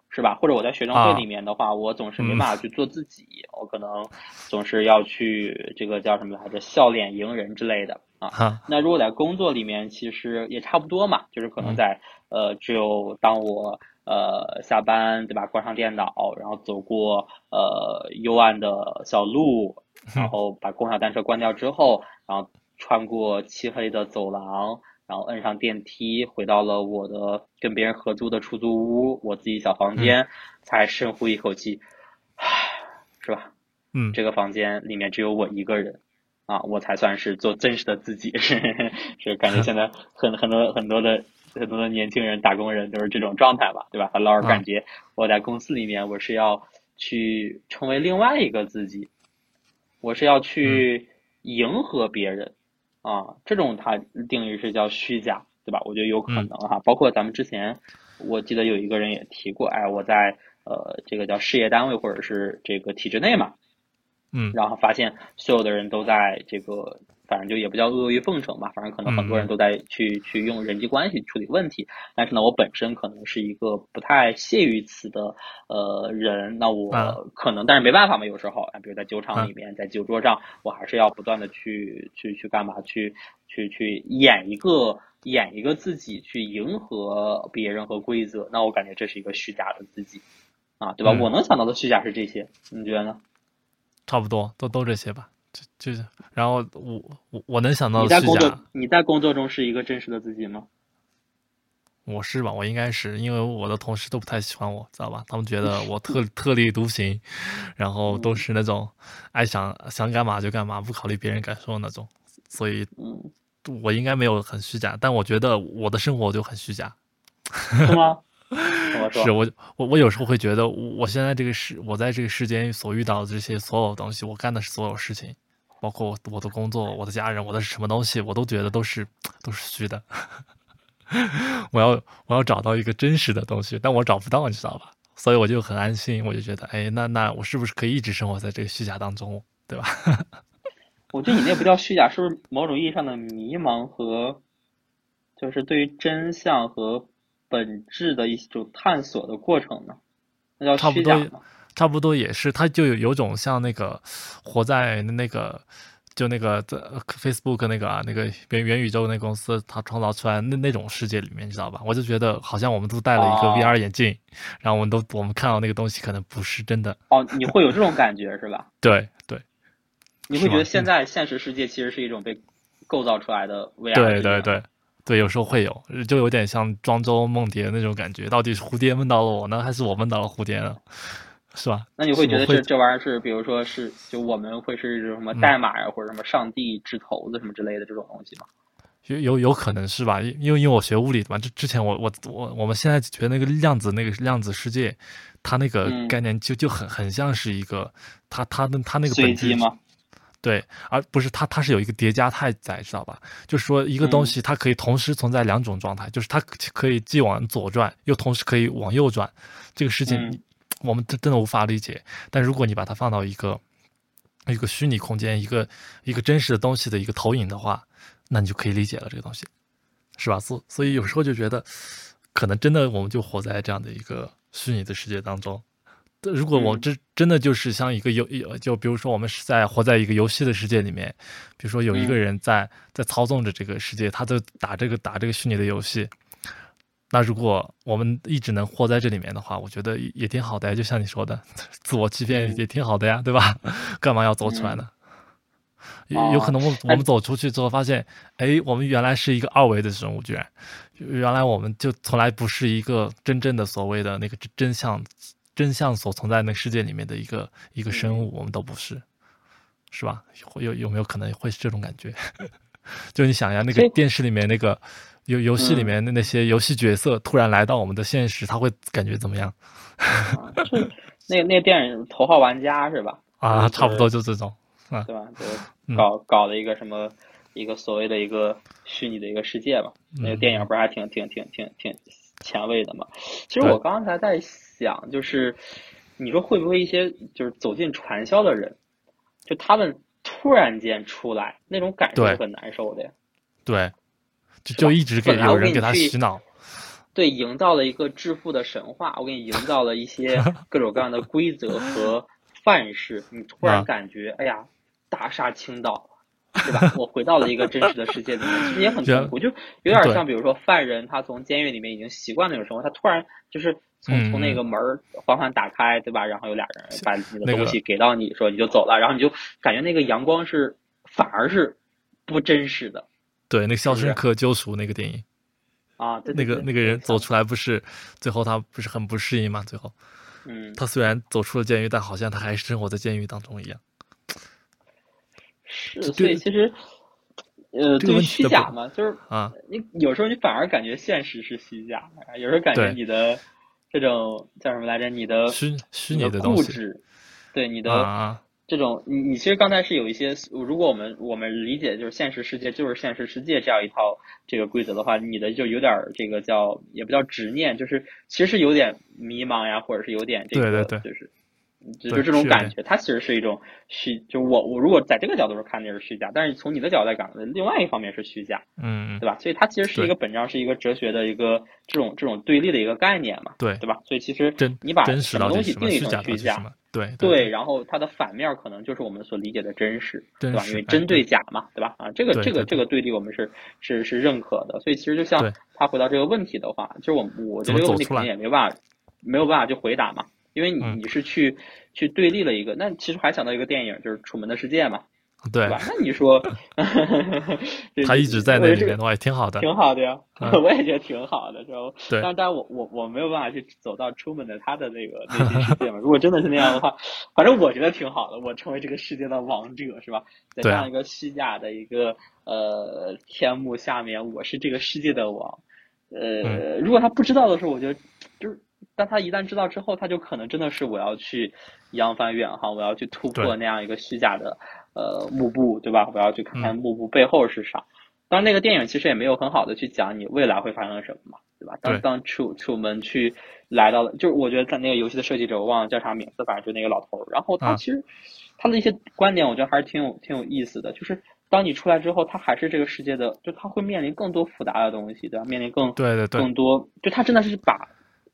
是吧？或者我在学生会里面的话，我总是没办法去做自己，我可能总是要去这个叫什么来着，笑脸迎人之类的啊。那如果在工作里面，其实也差不多嘛，就是可能在呃，只有当我呃下班对吧，关上电脑，然后走过呃幽暗的小路，然后把共享单车关掉之后，然后穿过漆黑的走廊。然后摁上电梯，回到了我的跟别人合租的出租屋，我自己小房间，才深呼一口气，唉，是吧？嗯，这个房间里面只有我一个人，啊，我才算是做真实的自己。是 是，感觉现在很很多很多的很多的年轻人、打工人都是这种状态吧，对吧？他老是感觉我在公司里面我是要去成为另外一个自己，我是要去迎合别人啊，这种它定义是叫虚假，对吧？我觉得有可能哈，包括咱们之前我记得有一个人也提过，哎，我在。呃，这个叫事业单位或者是这个体制内嘛，嗯，然后发现所有的人都在这个，反正就也不叫阿谀奉承吧，反正可能很多人都在去去用人际关系处理问题，但是呢，我本身可能是一个不太屑于此的呃人，那我可能，但是没办法嘛，有时候啊，比如在酒场里面，在酒桌上，我还是要不断的去去去干嘛，去去去演一个演一个自己，去迎合别人和规则，那我感觉这是一个虚假的自己。啊，对吧？我能想到的虚假是这些，你觉得呢？差不多，都都这些吧。就就是，然后我我我能想到的虚假，你在工作中是一个真实的自己吗？我是吧？我应该是，因为我的同事都不太喜欢我，知道吧？他们觉得我特 特立独行，然后都是那种爱想想干嘛就干嘛，不考虑别人感受那种。所以，我应该没有很虚假，但我觉得我的生活就很虚假。是吗？是我我我有时候会觉得，我现在这个世，我在这个世间所遇到的这些所有东西，我干的所有事情，包括我的工作、我的家人、我的什么东西，我都觉得都是都是虚的。我要我要找到一个真实的东西，但我找不到，你知道吧？所以我就很安心，我就觉得，哎，那那我是不是可以一直生活在这个虚假当中，对吧？我觉得你那不叫虚假，是不是某种意义上的迷茫和，就是对于真相和。本质的一种探索的过程呢，那叫虚假差不多也是，它就有有种像那个活在那个就那个在 Facebook 那个啊那个元元宇宙那公司，它创造出来那那种世界里面，你知道吧？我就觉得好像我们都戴了一个 VR 眼镜，然后我们都我们看到那个东西可能不是真的。哦，你会有这种感觉是吧？对 对，你会觉得现在现实世界其实是一种被构造出来的 VR。对对对。对，有时候会有，就有点像庄周梦蝶那种感觉。到底是蝴蝶梦到了我呢，还是我梦到了蝴蝶呢？是吧？那你会觉得这这玩意儿是，比如说是，就我们会是什么代码呀，或者什么上帝掷骰子什么之类的这种东西吗？有有有可能是吧？因为因为我学物理的嘛，之之前我我我我们现在觉得那个量子那个量子世界，它那个概念就就很很像是一个，它它的它那个本质吗？对，而不是它，它是有一个叠加态在，知道吧？就是说，一个东西它可以同时存在两种状态，就是它可以既往左转，又同时可以往右转。这个事情 我们真真的无法理解。但如果你把它放到一个一个虚拟空间，一个一个真实的东西的一个投影的话，那你就可以理解了这个东西，是吧？所所以有时候就觉得，可能真的我们就活在这样的一个虚拟的世界当中。如果我这真的就是像一个游，就比如说我们是在活在一个游戏的世界里面，比如说有一个人在在操纵着这个世界，他在打这个打这个虚拟的游戏。那如果我们一直能活在这里面的话，我觉得也挺好的呀。就像你说的，自我欺骗也挺好的呀，对吧？干嘛要走出来呢？有有可能我我们走出去之后发现，哎，我们原来是一个二维的生物，居然原来我们就从来不是一个真正的所谓的那个真相。真相所存在那个世界里面的一个一个生物，我们都不是，是吧？有有没有可能会是这种感觉？就你想呀，那个电视里面那个游游戏里面的那些游戏角色突然来到我们的现实，他会感觉怎么样？那那电影《头号玩家》是吧？啊，差不多就这种，啊，对吧？就搞搞了一个什么一个所谓的一个虚拟的一个世界吧。那个电影不是还挺挺挺挺挺前卫的嘛？其实我刚才在。讲就是，你说会不会一些就是走进传销的人，就他们突然间出来，那种感受很难受的呀。对，就就一直给有人给他洗脑。对，营造了一个致富的神话，我给你营造了一些各种各样的规则和范式，你突然感觉，哎呀，大厦倾倒，对吧？我回到了一个真实的世界里面，其实也很 痛苦，就有点像，比如说犯人他从监狱里面已经习惯那种生活，他突然就是。从从那个门缓缓打开，对吧？然后有俩人把你的东西给到你说你就走了，然后你就感觉那个阳光是反而是不真实的。对，那个《肖申克救赎》那个电影啊，那个那个人走出来不是最后他不是很不适应吗？最后，嗯，他虽然走出了监狱，但好像他还是生活在监狱当中一样。是，所以其实，呃，对于虚假嘛，就是啊，你有时候你反而感觉现实是虚假，有时候感觉你的这种叫什么来着？你的虚虚拟的固执，对你的这种，你你其实刚才是有一些，如果我们我们理解就是现实世界就是现实世界这样一套这个规则的话，你的就有点这个叫也不叫执念，就是其实是有点迷茫呀，或者是有点这个就是。就就这种感觉，它其实是一种虚。就我我如果在这个角度上看，那是虚假；但是从你的角度来讲，另外一方面是虚假，嗯，对吧？所以它其实是一个本质上是一个哲学的一个这种这种对立的一个概念嘛，对对吧？所以其实你把什么东西定义成虚假，对对，然后它的反面可能就是我们所理解的真实，对吧？因为真对假嘛，对吧？啊，这个这个这个对立我们是是是认可的。所以其实就像他回答这个问题的话，就是我我觉得这个问题肯定也没办法没有办法去回答嘛。因为你你是去去对立了一个，那其实还想到一个电影，就是《楚门的世界》嘛，对吧？那你说，他一直在那里面的话也挺好的，挺好的呀，我也觉得挺好的，是吧？对。但但我我我没有办法去走到出门的他的那个内心世界嘛。如果真的是那样的话，反正我觉得挺好的。我成为这个世界的王者，是吧？在这样一个虚假的一个呃天幕下面，我是这个世界的王。呃，如果他不知道的时候，我觉得就是。但他一旦知道之后，他就可能真的是我要去扬帆远航，我要去突破那样一个虚假的呃幕布，对吧？我要去看看幕布背后是啥。当然，那个电影其实也没有很好的去讲你未来会发生什么嘛，对吧？当当楚楚门去来到了，就是我觉得在那个游戏的设计者，我忘了叫啥名字，反正就那个老头儿。然后他其实他的一些观点，我觉得还是挺有挺有意思的。就是当你出来之后，他还是这个世界的，就他会面临更多复杂的东西，对吧？面临更对对对更多，就他真的是把。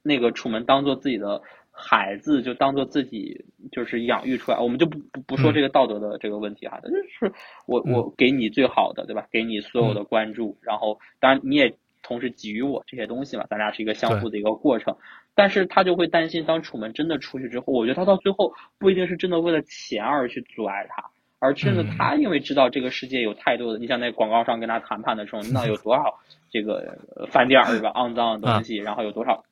那个楚门当做自己的孩子，就当做自己就是养育出来，我们就不不不说这个道德的这个问题哈，就是我我给你最好的，对吧？给你所有的关注，然后当然你也同时给予我这些东西嘛，咱俩是一个相互的一个过程。但是他就会担心，当楚门真的出去之后，我觉得他到最后不一定是真的为了钱而去阻碍他，而真的他因为知道这个世界有太多的，你像那广告上跟他谈判的时候，那有多少这个饭店是吧？肮脏的东西，然后有多少。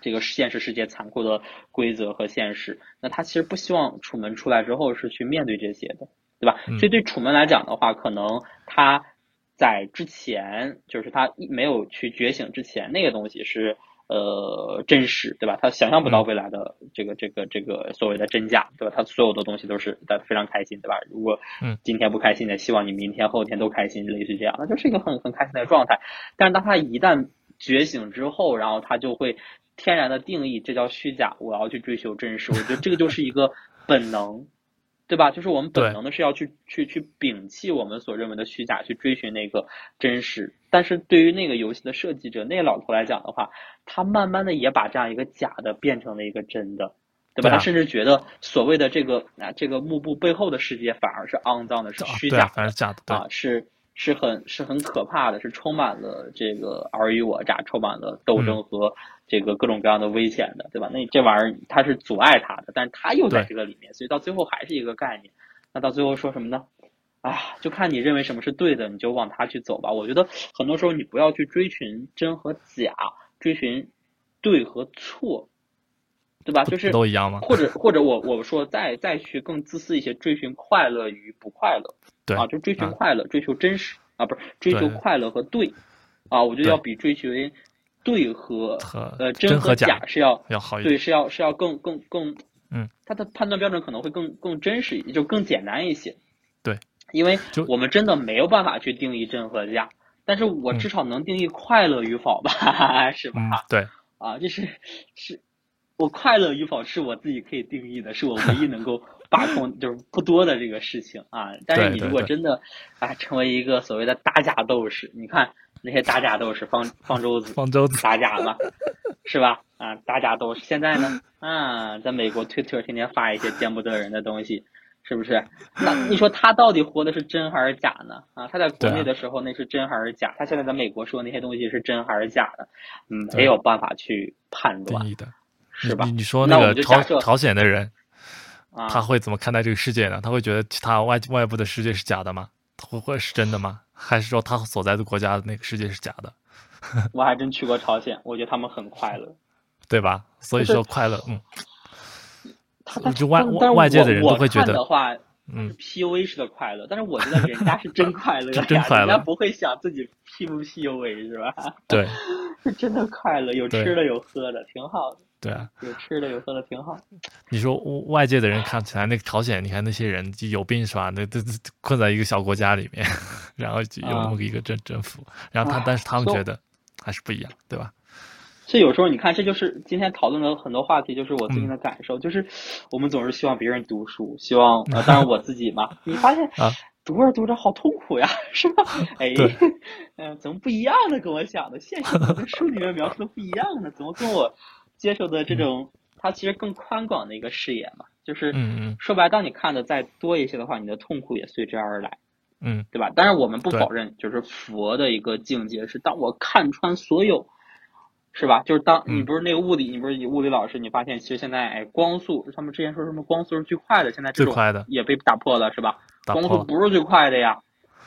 这个现实世界残酷的规则和现实，那他其实不希望楚门出来之后是去面对这些的，对吧？所以对楚门来讲的话，可能他在之前，就是他没有去觉醒之前，那个东西是呃真实，对吧？他想象不到未来的这个这个这个所谓的真假，对吧？他所有的东西都是他非常开心，对吧？如果今天不开心的，希望你明天后天都开心，类似这样，那就是一个很很开心的状态。但是当他一旦觉醒之后，然后他就会。天然的定义，这叫虚假。我要去追求真实，我觉得这个就是一个本能，对吧？就是我们本能的是要去去去摒弃我们所认为的虚假，去追寻那个真实。但是对于那个游戏的设计者，那个老头来讲的话，他慢慢的也把这样一个假的变成了一个真的，对吧？他甚至觉得所谓的这个啊这个幕布背后的世界反而是肮脏的，是虚假，反而是假的啊，是。是很是很可怕的，是充满了这个尔虞我诈，充满了斗争和这个各种各样的危险的，对吧？那这玩意儿它是阻碍他的，但是他又在这个里面，所以到最后还是一个概念。那到最后说什么呢？啊，就看你认为什么是对的，你就往他去走吧。我觉得很多时候你不要去追寻真和假，追寻对和错，对吧？就是都一样吗？或者或者我我说再再去更自私一些，追寻快乐与不快乐。啊，就追求快乐，追求真实啊，不是追求快乐和对，啊，我觉得要比追求对和呃真和假是要要好一点，对，是要是要更更更，嗯，它的判断标准可能会更更真实一些，就更简单一些。对，因为我们真的没有办法去定义真和假，但是我至少能定义快乐与否吧，是吧？对，啊，就是是我快乐与否是我自己可以定义的，是我唯一能够。把控 就是不多的这个事情啊，但是你如果真的啊成为一个所谓的打假斗士，你看那些打假斗士方方舟子方舟子打假嘛，是吧？啊，打假斗士现在呢啊，在美国 Twitter 天天发一些见不得人的东西，是不是？那你说他到底活的是真还是假呢？啊，他在国内的时候那是真还是假？他现在在美国说那些东西是真还是假的？嗯，没有办法去判断，是吧？你说那个朝朝鲜的人。他会怎么看待这个世界呢？他会觉得其他外外部的世界是假的吗？会会是真的吗？还是说他所在的国家的那个世界是假的？我还真去过朝鲜，我觉得他们很快乐，对吧？所以说快乐，嗯，他就外外界的人都会觉得的话，嗯，PUA 式的快乐，但是我觉得人家是真快乐呀，真快乐人家不会想自己 P 不 PUA 是吧？对 是真的快乐，有吃的有喝的，挺好的，对啊，有吃的有喝的挺好。你说外界的人看起来那个朝鲜，你看那些人就有病是吧？那这这困在一个小国家里面，然后就有那么一个政政府，然后他啊但是他们觉得还是不一样，对吧？这有时候你看，这就是今天讨论的很多话题，就是我最近嗯的感受，就是我们总是希望别人读书，希望呃，当然我自己嘛，你发现啊读着读着好痛苦呀，是吧？哎对，嗯、怎么不一样呢？跟我想的，现实书里面描述的不一样呢？怎么跟我接受的这种，它其实更宽广的一个视野嘛？就是说白，当你看的再多一些的话，你的痛苦也随之而来。嗯对吧？但是，我们不否认，就是佛的一个境界是，当我看穿所有，是吧？就是当嗯你不是那个物理，你不是物理老师，你发现其实现在哎，光速，他们之前说什么光速是最快的，现在这种也被打破了，是吧？光速不是最快的呀，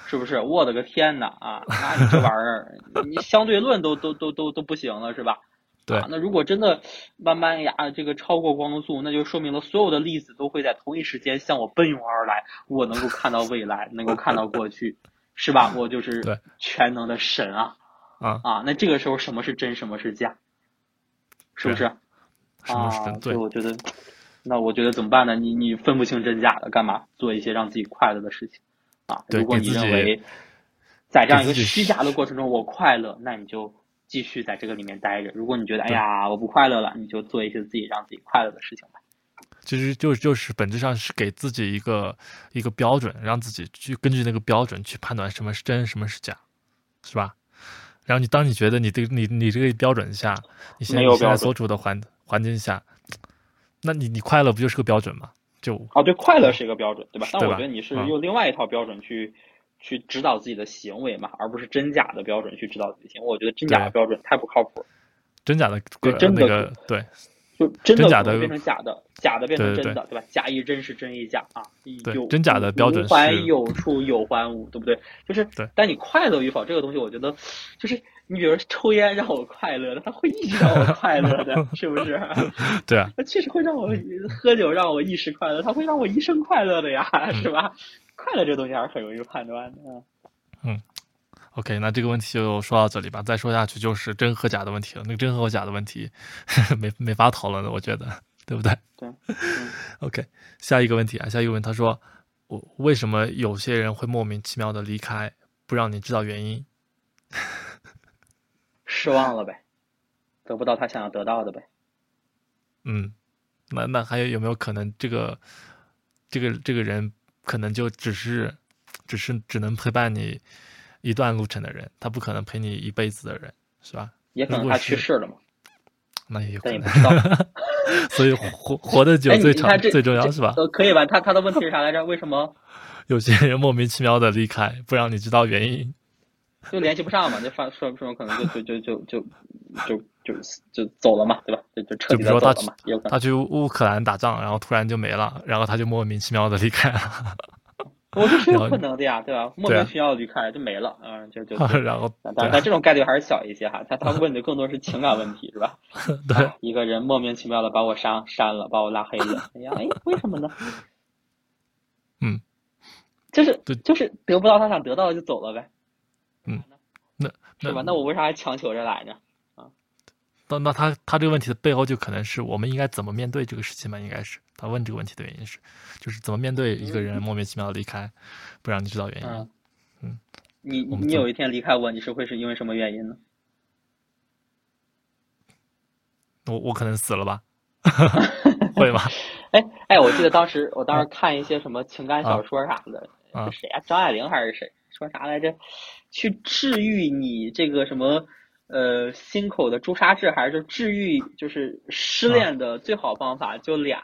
是不是？我的个天呐啊！那你这玩意儿，你相对论都都都都都不行了，是吧？对啊，那如果真的慢慢呀，这个超过光速，那就说明了所有的粒子都会在同一时间向我奔涌而来，我能够看到未来，能够看到过去，是吧？我就是全能的神啊啊，啊！那这个时候什么是真，什么是假？是不是？什么是真啊？对所以？我觉得，那我觉得怎么办呢？你你分不清真假的，干嘛做一些让自己快乐的事情啊？如果你认为在这样一个虚假的过程中我快乐，那你就继续在这个里面待着。如果你觉得哎呀我不快乐了，你就做一些自己让自己快乐的事情吧。其实就就是本质上是给自己一个一个标准，让自己去根据那个标准去判断什么是真，什么是假，是吧？然后你当你觉得你这个你你这个标准下，你现在现在所处的环环境下，那你你快乐不就是个标准吗？就啊，对，快乐是一个标准，对吧？但我觉得你是啊用另外一套标准去。去指导自己的行为嘛，而不是真假的标准去指导自己行为。我觉得真假的标准太不靠谱，真假的个对真的那个对就真的真假的变成假的，假的变成真的，对吧？假亦真是真亦假啊，有真假的标准无还有处有还无，对不对？就是，但你快乐与否这个东西，我觉得就是你比如说抽烟让我快乐的，它会一直让我快乐的，是不是？对啊，它确实会让我喝酒让我一时快乐，它会让我一生快乐的呀，嗯是吧？快乐这东西还是很容易判断的。嗯 OK，那这个问题就说到这里吧，再说下去就是真和假的问题了。那个真和假的问题 没没法讨论了，我觉得，对不对？对，嗯 OK，下一个问题啊，下一个问题，他说，我为什么有些人会莫名其妙的离开，不让你知道原因？失望了呗，得不到他想要得到的呗。嗯，那那还有有没有可能这个这个这个人可能就只是只是只能陪伴你一段路程的人，他不可能陪你一辈子的人，是吧？也可能他去世了嘛，那也有可能。所以活活得久最长最重要是吧？呃，可以吧？他他的问题是啥来着？为什么有些人莫名其妙的离开，不让你知道原因。就联系不上嘛？就发说说可能就就就就就就就就走了嘛，对吧？就就彻底就比如说他的走了嘛，有可能。他去乌克兰打仗，然后突然就没了，然后他就莫名其妙的离开了，我这是有可能的呀，对吧？莫名其妙地离开就没了，嗯，就就。然后但但这种概率还是小一些哈，他他问的更多是情感问题，是吧？对啊一个人莫名其妙的把我删删了，把我拉黑了，哎呀，哎，为什么呢？嗯，就是对就是得不到他想得到的就走了呗，嗯，那是吧？那我为啥还强求着来呢？那那他他这个问题的背后就可能是我们应该怎么面对这个事情嘛？应该是他问这个问题的原因是，就是怎么面对一个人莫名其妙的离开，不让你知道原因。嗯嗯，你你有一天离开我，你是会是因为什么原因呢？我我可能死了吧？会吗？哎哎，我记得当时我当时看一些什么情感小说啥的，啊是谁啊？张爱玲还是谁说啥来着？去治愈你这个什么呃心口的朱砂痣，还是就治愈就是失恋的最好方法就俩，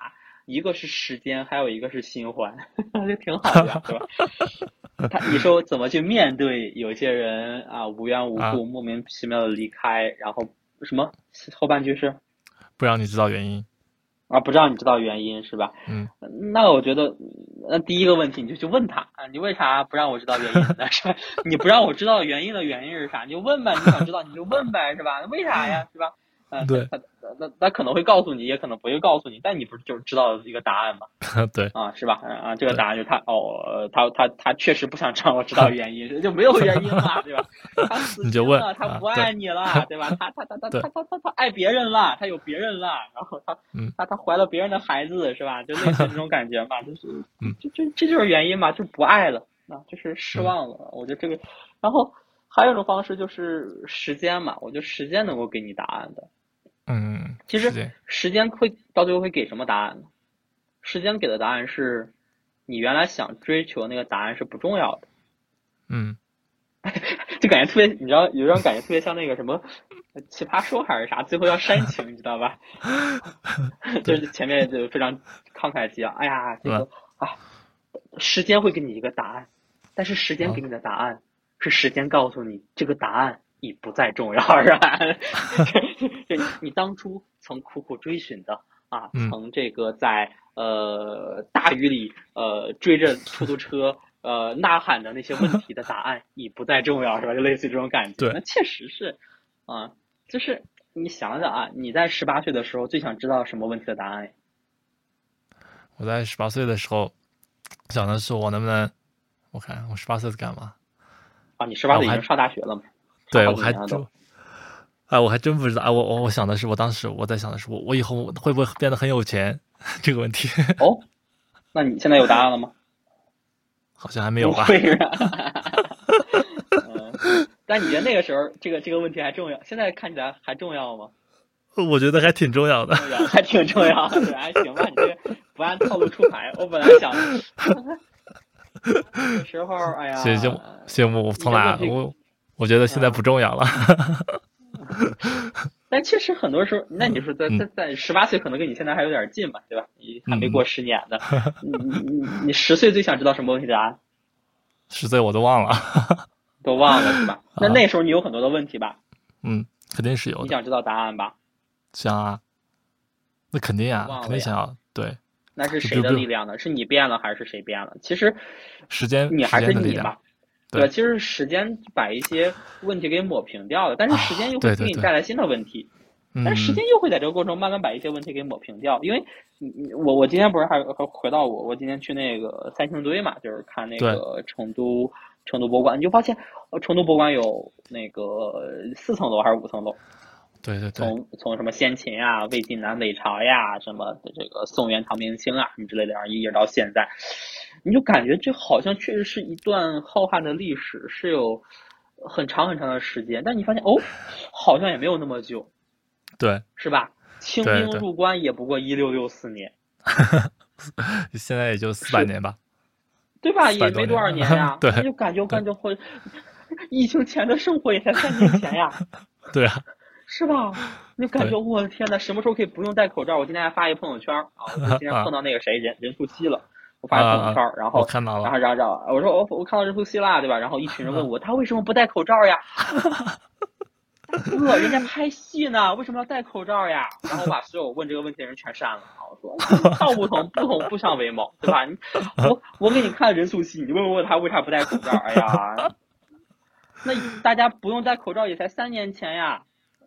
一个是时间，还有一个是新欢，就挺好的呀，对吧？他你说怎么去面对有些人啊无缘无啊故莫名其妙的离开，然后什么后半句是？不让你知道原因。啊，不让你知道原因是吧？嗯，那我觉得，那第一个问题你就去问他啊，你为啥不让我知道原因呢？是吧？你不让我知道原因的原因是啥？你就问呗，你想知道你就问呗，是吧？为啥呀？是吧？嗯，对他那那可能会告诉你，也可能不会告诉你，但你不是就是知道一个答案吗？对，啊，是吧？啊，这个答案就是他哦，呃他他他确实不想让我知道 原因，就没有原因嘛，对吧？他死你就问心了，他不爱你了，对吧？他他他他他他他他爱别人了，他有别人了，然后他嗯他他怀了别人的孩子，是吧？就类似这种感觉嘛，就是嗯这这这就是原因嘛，就不爱了，啊，就是失望了。我觉得这个，然后还有一种方式就是时间嘛，我觉得时间能够给你答案的。嗯，其实时间会到最后会给什么答案呢？时间给的答案是，你原来想追求那个答案是不重要的，嗯，就感觉特别，你知道，有种感觉特别像那个什么《奇葩说》还是啥，最后要煽情，你知道吧？就是前面就非常慷慨激昂，哎呀，这个啊，时间会给你一个答案，但是时间给你的答案是时间告诉你这个答案已不再重要，是吧？就你你当初曾苦苦追寻的啊，嗯曾这个在呃大雨里呃追着出租车呃呐喊的那些问题的答案已不再重要，是吧？就类似于这种感觉。对那确实是啊，就是你想想啊，你在十八岁的时候最想知道什么问题的答案？我在十八岁的时候想的是我能不能，我看我十八岁在干嘛？啊，你十八岁已经上大学了嘛？对，我还真哎，我还真不知道。哎，我我我想的是，我当时我在想的是，我我以后会不会变得很有钱这个问题，哦，那你现在有答案了吗？好像还没有吧？但你觉得那个时候这个这个问题还重要？现在看起来还重要吗？我觉得还挺重要的。还挺重要的，还行吧？你这不按套路出牌，我本来想，那时候哎呀，谢谢谢幕，我从来我我觉得现在不重要了。但确实很多时候，那你说在嗯在在十八岁可能跟你现在还有点近吧，对吧？你还没过十年呢，你你你你十岁最想知道什么问题答案？十岁我都忘了。都忘了是吧？那啊那时候你有很多的问题吧？嗯，肯定是有。你想知道答案吧？想啊，那肯定啊肯定想要。对，那是谁的力量呢？是你变了还是谁变了？其实时间你还是你吧。。对吧？其实时间把一些问题给抹平掉了，但是时间又会给你带来新的问题。嗯，但是时间又会在这个过程中慢慢把一些问题给抹平掉，因为你你我我今天不是还还回到我我今天去那个三星堆嘛，就是看那个成都成都博物馆，你就发现呃成都博物馆有那个四层楼还是五层楼，对对对，从从什么先秦啊、魏晋南北朝呀、什么的这个宋元唐明清啊什么之类的，然后一直到现在，你就感觉这好像确实是一段浩瀚的历史，是有很长很长的时间，但你发现哦，好像也没有那么久。对，是吧？清对对兵入关也不过一六六四年，现在也就四百年吧。对吧？也没多少年年呀 对你就感觉我感觉会，疫情前的生活也才三年前呀，对啊，是吧？你就感觉我的天呐，什么时候可以不用戴口罩？我今天还发一朋友圈啊，我今天碰到那个谁任任素汐了，我发了朋友圈，然后看到了，然后然后我说我我看到任素汐啦，对吧？然后一群人问我 他为什么不戴口罩呀？哥，人家拍戏呢，为什么要戴口罩呀？然后我把所有问这个问题的人全删了啊！我说 道不同，不同不相为谋，对吧？你我我给你看任素汐，你问问他为啥不戴口罩？哎呀，那大家不用戴口罩也才三年前呀。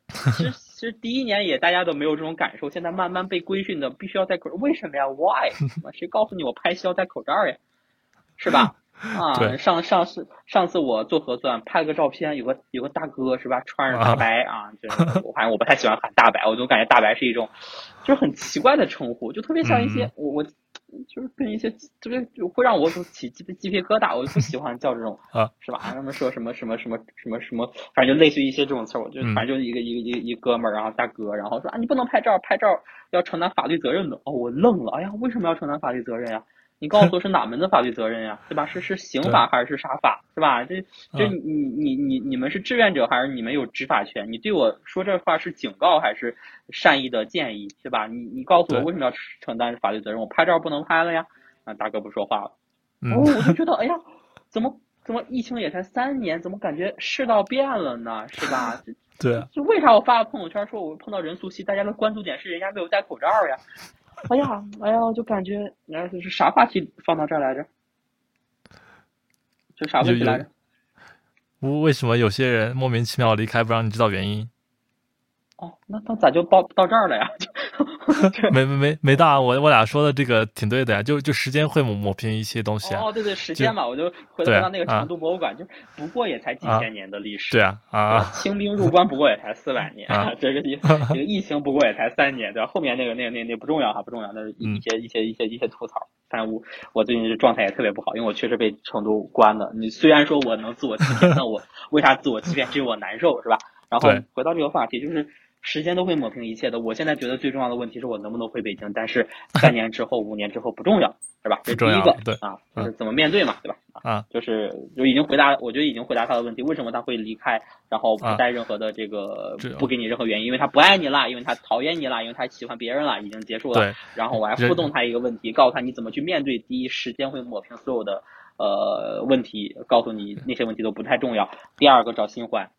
其实其实第一年也大家都没有这种感受，现在慢慢被规训的必须要戴口罩，为什么呀？Why？谁告诉你我拍戏要戴口罩呀？是吧？啊，对上上次上次我做核酸拍了个照片，有个有个大哥是吧，穿着大白啊，就是我反正我不太喜欢喊大白，我总感觉大白是一种就是很奇怪的称呼，就特别像一些、嗯我我就是跟一些特别就会让我起鸡皮鸡皮疙瘩，我就不喜欢叫这种 啊，是吧？他们说什么什么什么什么什么，反正就类似于一些这种词儿，我就嗯反正就是一个一个一个一哥们儿，然后大哥，然后说啊你不能拍照，拍照要承担法律责任的。哦，我愣了，哎呀，为什么要承担法律责任呀？你告诉我是哪门子法律责任呀？对吧？是是刑法还是啥法？是吧？这这嗯你你你你们是志愿者还是你们有执法权？你对我说这话是警告还是善意的建议？对吧？你你告诉我为什么要承担法律责任？我拍照不能拍了呀？啊，大哥不说话了。嗯哦，我就觉得，哎呀，怎么怎么疫情也才三年，怎么感觉世道变了呢？是吧？这 对啊，就为啥我发个朋友圈说我碰到任素汐，大家的关注点是人家没有戴口罩呀？哎呀，哎呀，我就感觉，哎，就是啥话题放到这儿来着？就啥问题来着？为为什么有些人莫名其妙离开不让你知道原因？哦，那那咋就到到这儿了呀？没没没没大，我我俩说的这个挺对的呀，就就时间会抹抹平一些东西啊。哦，对对，时间嘛，我就回到那个成都博物馆，就不过也才几千年的历史。对啊啊，清兵入关不过也才四百年，这个疫 这个疫情不过也才三年，对吧？后面那个那个那那不重要哈，不重要，那是一些一些一些一些吐槽。但我我最近这状态也特别不好，因为我确实被成都关了。你虽然说我能自我欺骗，那我为啥自我欺骗？只有我难受是吧？然后回到这个话题，就是。时间都会抹平一切的。我现在觉得最重要的问题是我能不能回北京，但是三年之后、五年之后不重要，是吧？这是第一个，对啊，就是怎么面对嘛，对吧？啊，就是就已经回答，我觉得已经回答他的问题，为什么他会离开，然后不带任何的这个，不给你任何原因，因为他不爱你了，因为他讨厌你了，因为他喜欢别人了，已经结束了。然后我还互动他一个问题，告诉他你怎么去面对。第一，时间会抹平所有的呃问题，告诉你那些问题都不太重要。第二个，找新欢，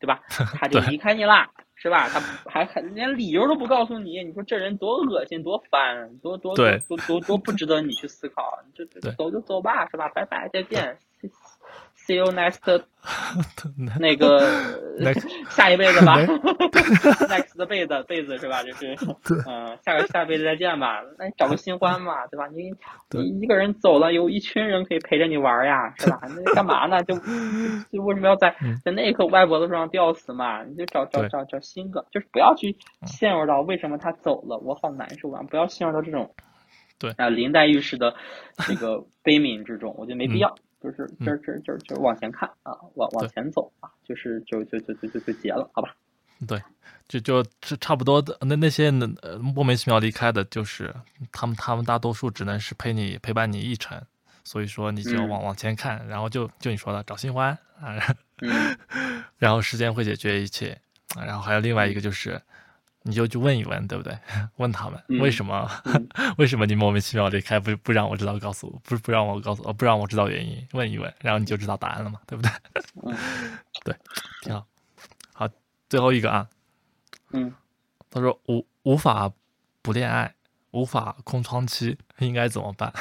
对吧？他就离开你啦。是吧？他还还连理由都不告诉你，你说这人多恶心，多烦，多多多多多多不值得你去思考。就走就走吧，是吧？拜拜，再见。See you next，那个 下一辈子吧。Next 的辈子辈子是吧？就是嗯，下个下辈子再见吧。那你找个新欢嘛，对吧？你你一个人走了，有一群人可以陪着你玩呀，是吧？那干嘛呢？就就为什么要在在那棵歪脖子上吊死嘛？你就找找找找新的，就是不要去陷入到为什么他走了，我好难受啊！不要陷入到这种对啊林黛玉式的这个悲悯之中，我觉得没必要。就是就是就是就是就是往前看啊，往往前走啊，就是就就就就就就结了，好吧？对，就就这差不多的那那些呃莫名其妙离开的，就是他们他们大多数只能是陪你陪伴你一程，所以说你就往往前看，然后就就你说的找新欢啊，然后时间会解决一切，然后还有另外一个就是。你就去问一问，对不对？问他们为什么？为什么你莫名其妙离开？不不让我知道，告诉我，不不让我告诉，不让我知道原因。问一问，然后你就知道答案了嘛，对不对？对，挺好。好，最后一个啊。嗯。他说无无法不恋爱，无法空窗期，应该怎么办？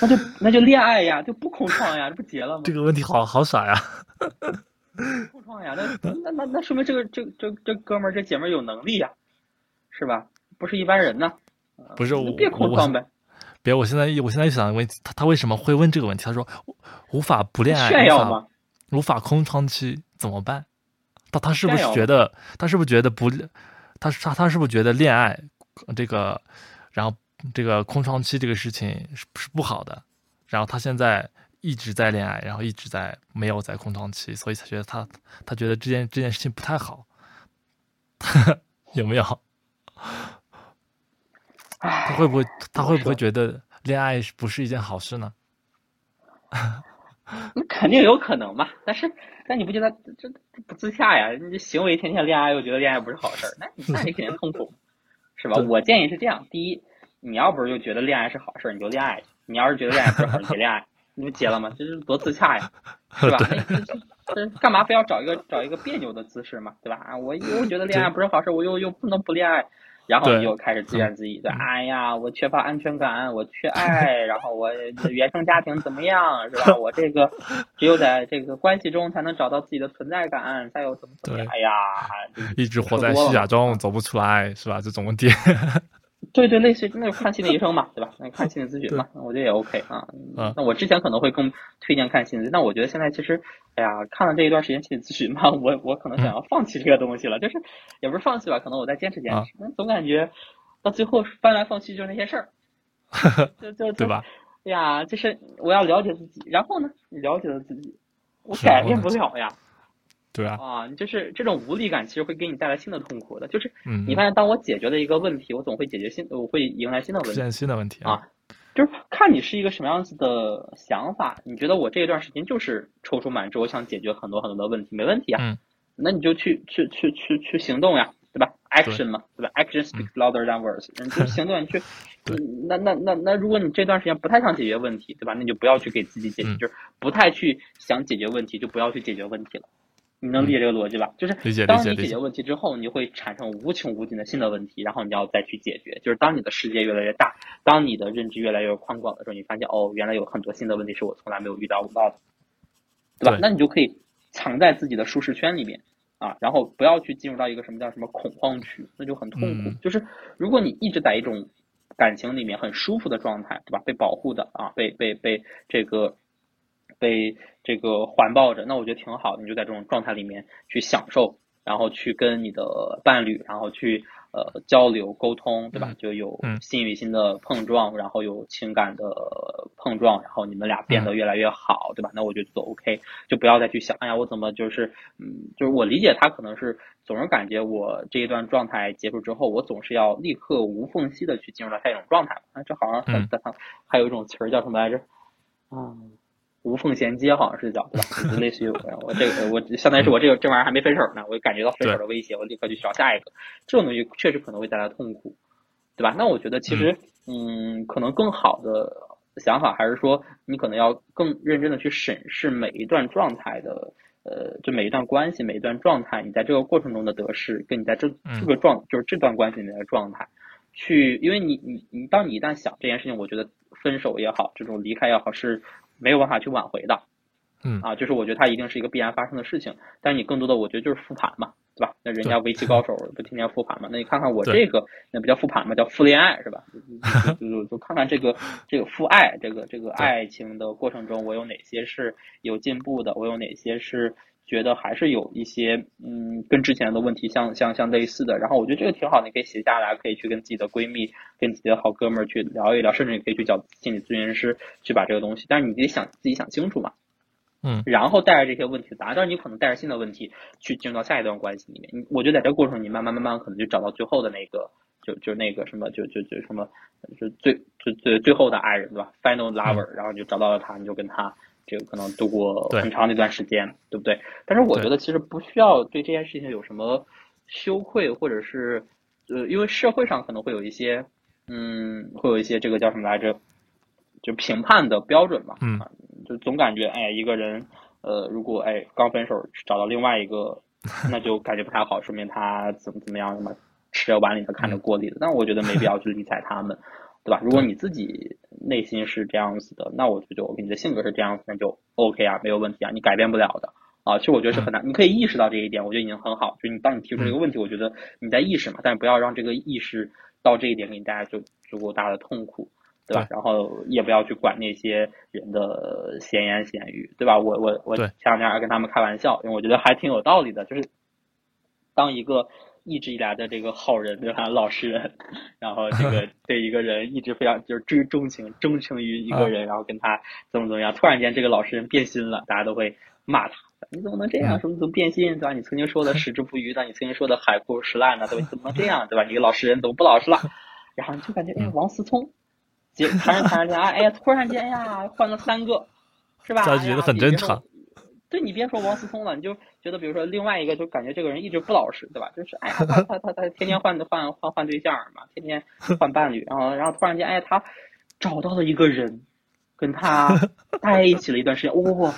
那就那就恋爱呀，就不空窗呀，这不结了吗？这个问题好好傻呀。空窗呀，那那那那说明这个这这这哥们儿这姐们儿有能力呀，是吧？不是一般人呢。不是我别空窗呗。别，我现在我现在想问他，他为什么会问这个问题？他说无法不恋爱，炫耀吗？无法空窗期怎么办？他他是不是觉得他是不是觉得不？他他他是不是觉得恋爱这个，然后这个空窗期这个事情是是不好的？然后他现在。一直在恋爱，然后一直在没有在空窗期，所以才觉得他他觉得这件这件事情不太好，有没有？他会不会他会不会觉得恋爱不是一件好事呢？那肯定有可能嘛，但是但你不觉得这这不自洽呀？你行为天天恋爱，又觉得恋爱不是好事儿，那你那你肯定痛苦，是吧？我建议是这样：第一，你要不是就觉得恋爱是好事儿，你就恋爱去；你要是觉得恋爱不是好事，你别恋爱。你们结了吗？这是多自洽呀，是吧？这干嘛非要找一个找一个别扭的姿势嘛，对吧？啊，我又觉得恋爱不是好事，我又又不能不恋爱，然后你又开始自怨自艾，对，哎呀，我缺乏安全感，我缺爱，然后我原生家庭怎么样，是吧？我这个 只有在这个关系中才能找到自己的存在感，才有怎么怎么样？哎呀，一直活在虚假中走不出来，是吧？这种问题。对对，类似那就看心理医生嘛，对吧？那看心理咨询嘛，我觉得也 OK 啊。那我之前可能会更推荐看心理，但我觉得现在其实，哎呀，看了这一段时间心理咨询嘛，我我可能想要放弃这个东西了。就是也不是放弃吧，可能我再坚持坚持。那总感觉到最后翻来覆去就是那些事儿，就就对吧？哎呀，就是我要了解自己，然后呢，你了解了自己，我改变不了呀。对啊，啊，就是这种无力感，其实会给你带来新的痛苦的。就是，你发现当我解决了一个问题，我总会解决新，我会迎来新的问题。出现新的问题啊，就是看你是一个什么样子的想法。你觉得我这一段时间就是踌躇满志，我想解决很多很多的问题，没问题啊。嗯。那你就去去去去去行动呀，对吧？Action 嘛，对吧？Action speaks louder than words。你就行动，你去。那那那那，如果你这段时间不太想解决问题，对吧？那你就不要去给自己解决，就是不太去想解决问题，就不要去解决问题了。你能理解这个逻辑吧？就是当你解决问题之后，你会产生无穷无尽的新的问题，然后你要再去解决。就是当你的世界越来越大，当你的认知越来越宽广的时候，你发现哦，原来有很多新的问题是我从来没有遇到到的，对吧？那你就可以藏在自己的舒适圈里面啊，然后不要去进入到一个什么叫什么恐慌区，那就很痛苦。嗯就是如果你一直在一种感情里面很舒服的状态，对吧？被保护的啊，被被被这个被这个环抱着，那我觉得挺好的。你就在这种状态里面去享受，然后去跟你的伴侣，然后去呃交流沟通，对吧？嗯就有嗯心与心的碰撞，然后有情感的碰撞，然后你们俩变得越来越好，对吧？那我觉得都 OK，就不要再去想，哎呀，我怎么就是嗯，就是我理解他可能是总是感觉我这一段状态结束之后，我总是要立刻无缝隙的去进入到下一种状态。啊，这好像很嗯还还有一种词儿叫什么来着？啊，无缝衔接好像是叫对吧？类似于我我这个我相当于是我这个这玩意儿还没分手呢，我感觉到分手的威胁，我立刻去找下一个。这种东西确实可能会带来痛苦，对吧？那我觉得其实嗯，可能更好的想法还是说，你可能要更认真的去审视每一段状态的。呃，就每一段关系，每一段状态，你在这个过程中的得失，跟你在这嗯这个状，就是这段关系里面的状态，去，因为你你你，当你一旦想这件事情，我觉得分手也好，这种离开也好，是没有办法去挽回的。嗯啊，就是我觉得它一定是一个必然发生的事情，但你更多的我觉得就是复盘嘛，对吧？那人家围棋高手不天天复盘嘛？那你看看我这个，那不叫复盘嘛，叫复恋爱是吧？就就就就看看这个这个复爱，这个这个爱情的过程中，我有哪些是有进步的，我有哪些是觉得还是有一些嗯跟之前的问题相相相类似的，然后我觉得这个挺好，你可以写下来，可以去跟自己的闺蜜、跟自己的好哥们儿去聊一聊，甚至你可以去找心理咨询师去把这个东西，但是你得想自己想清楚嘛。嗯然后带着这些问题的答案，当然你可能带着新的问题去进入到下一段关系里面。你我觉得在这个过程中，你慢慢慢慢可能就找到最后的那个，就就那个什么，就就就什么，就最最最最后的爱人，对吧？Final lover，、然后你就找到了他，你就跟他这个可能度过很长的一段时间，对不对？但是我觉得其实不需要对这件事情有什么羞愧，或者是呃，因为社会上可能会有一些，嗯，会有一些这个叫什么来着？就评判的标准嘛，嗯啊，就总感觉哎，一个人，呃，如果哎刚分手找到另外一个，那就感觉不太好，说明他怎么怎么样的嘛，吃着碗里的看着锅里的。但我觉得没必要去理睬他们，对吧？如果你自己内心是这样子的，那我觉得我跟你的性格是这样子，那就 OK 啊，没有问题啊，你改变不了的。啊，其实我觉得是很难，你可以意识到这一点，我觉得已经很好。就你当你提出这个问题，我觉得你在意识嘛，但是不要让这个意识到这一点给你带来就足够大的痛苦。对吧？对然后也不要去管那些人的闲言闲语，对吧？我我我前两天还跟他们开玩笑，因为我觉得还挺有道理的，就是当一个一直以来的这个好人，对吧？老实人，然后这个 对一个人一直非常就是追钟情、钟情于一个人，然后跟他怎么怎么样，突然间这个老实人变心了，大家都会骂他。你怎么能这样？嗯说你怎么变心，对吧？你曾经说的 矢志不渝的，你曾经说的海枯石烂的，对怎么能这样，对吧？你一个老实人怎么不老实了？然后你就感觉，哎，王思聪，结谈着谈着恋爱，哎呀，突然间，哎呀，换了三个，是吧？大家觉得很正常。对你别说王思聪了，你就觉得比如说另外一个，就感觉这个人一直不老实，对吧？就是哎呀，他他他他天天换换换换对象嘛，天天换伴侣，然后然后突然间，哎，他找到了一个人，跟他待一起了一段时间，哇、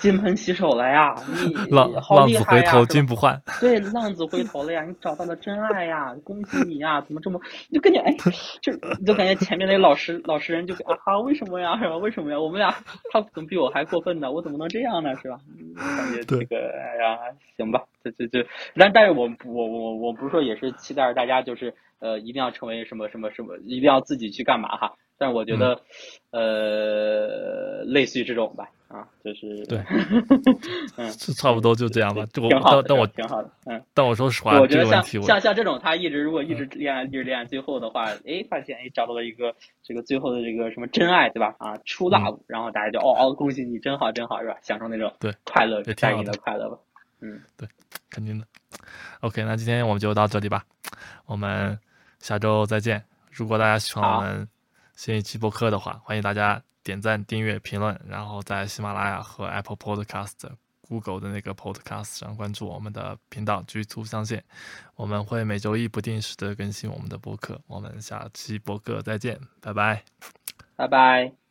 金盆洗手了呀！你 浪好浪子回头金不换。对，浪子回头了呀！你找到了真爱呀！恭喜你呀！怎么这么，你就感觉哎，就你就感觉前面那老实老实人就啊哈，为什么呀？什么？为什么呀？我们俩他怎么比我还过分呢？我怎么能这样呢？是吧？嗯感觉这个哎呀，行吧，这这这，但但是我我我我不是说也是期待着大家就是呃一定要成为什么什么什么，一定要自己去干嘛哈。但是我觉得，呃，类似于这种吧，啊，就是对，嗯，是 差不多就这样吧。就我挺好的，但但我挺好的，嗯。但我说实话，我觉得像像像这种，他一直如果一直恋爱，一直恋爱，最后的话，哎，发现哎找到了一个这个最后的这个什么真爱，对吧？啊，true love，、然后大家就哦哦，恭喜你，真好真好，是吧？享受那种对快乐也挺好带给你的的快乐吧。嗯，对肯定的。OK，那今天我们就到这里吧，我们下周再见。如果大家喜欢我们新一期播客的话，欢迎大家点赞、订阅、评论，然后在喜马拉雅和 Apple Podcast、Google 的那个 Podcast 上关注我们的频道“居图相见”。我们会每周一不定时的更新我们的播客。我们下期播客再见，拜拜。拜拜。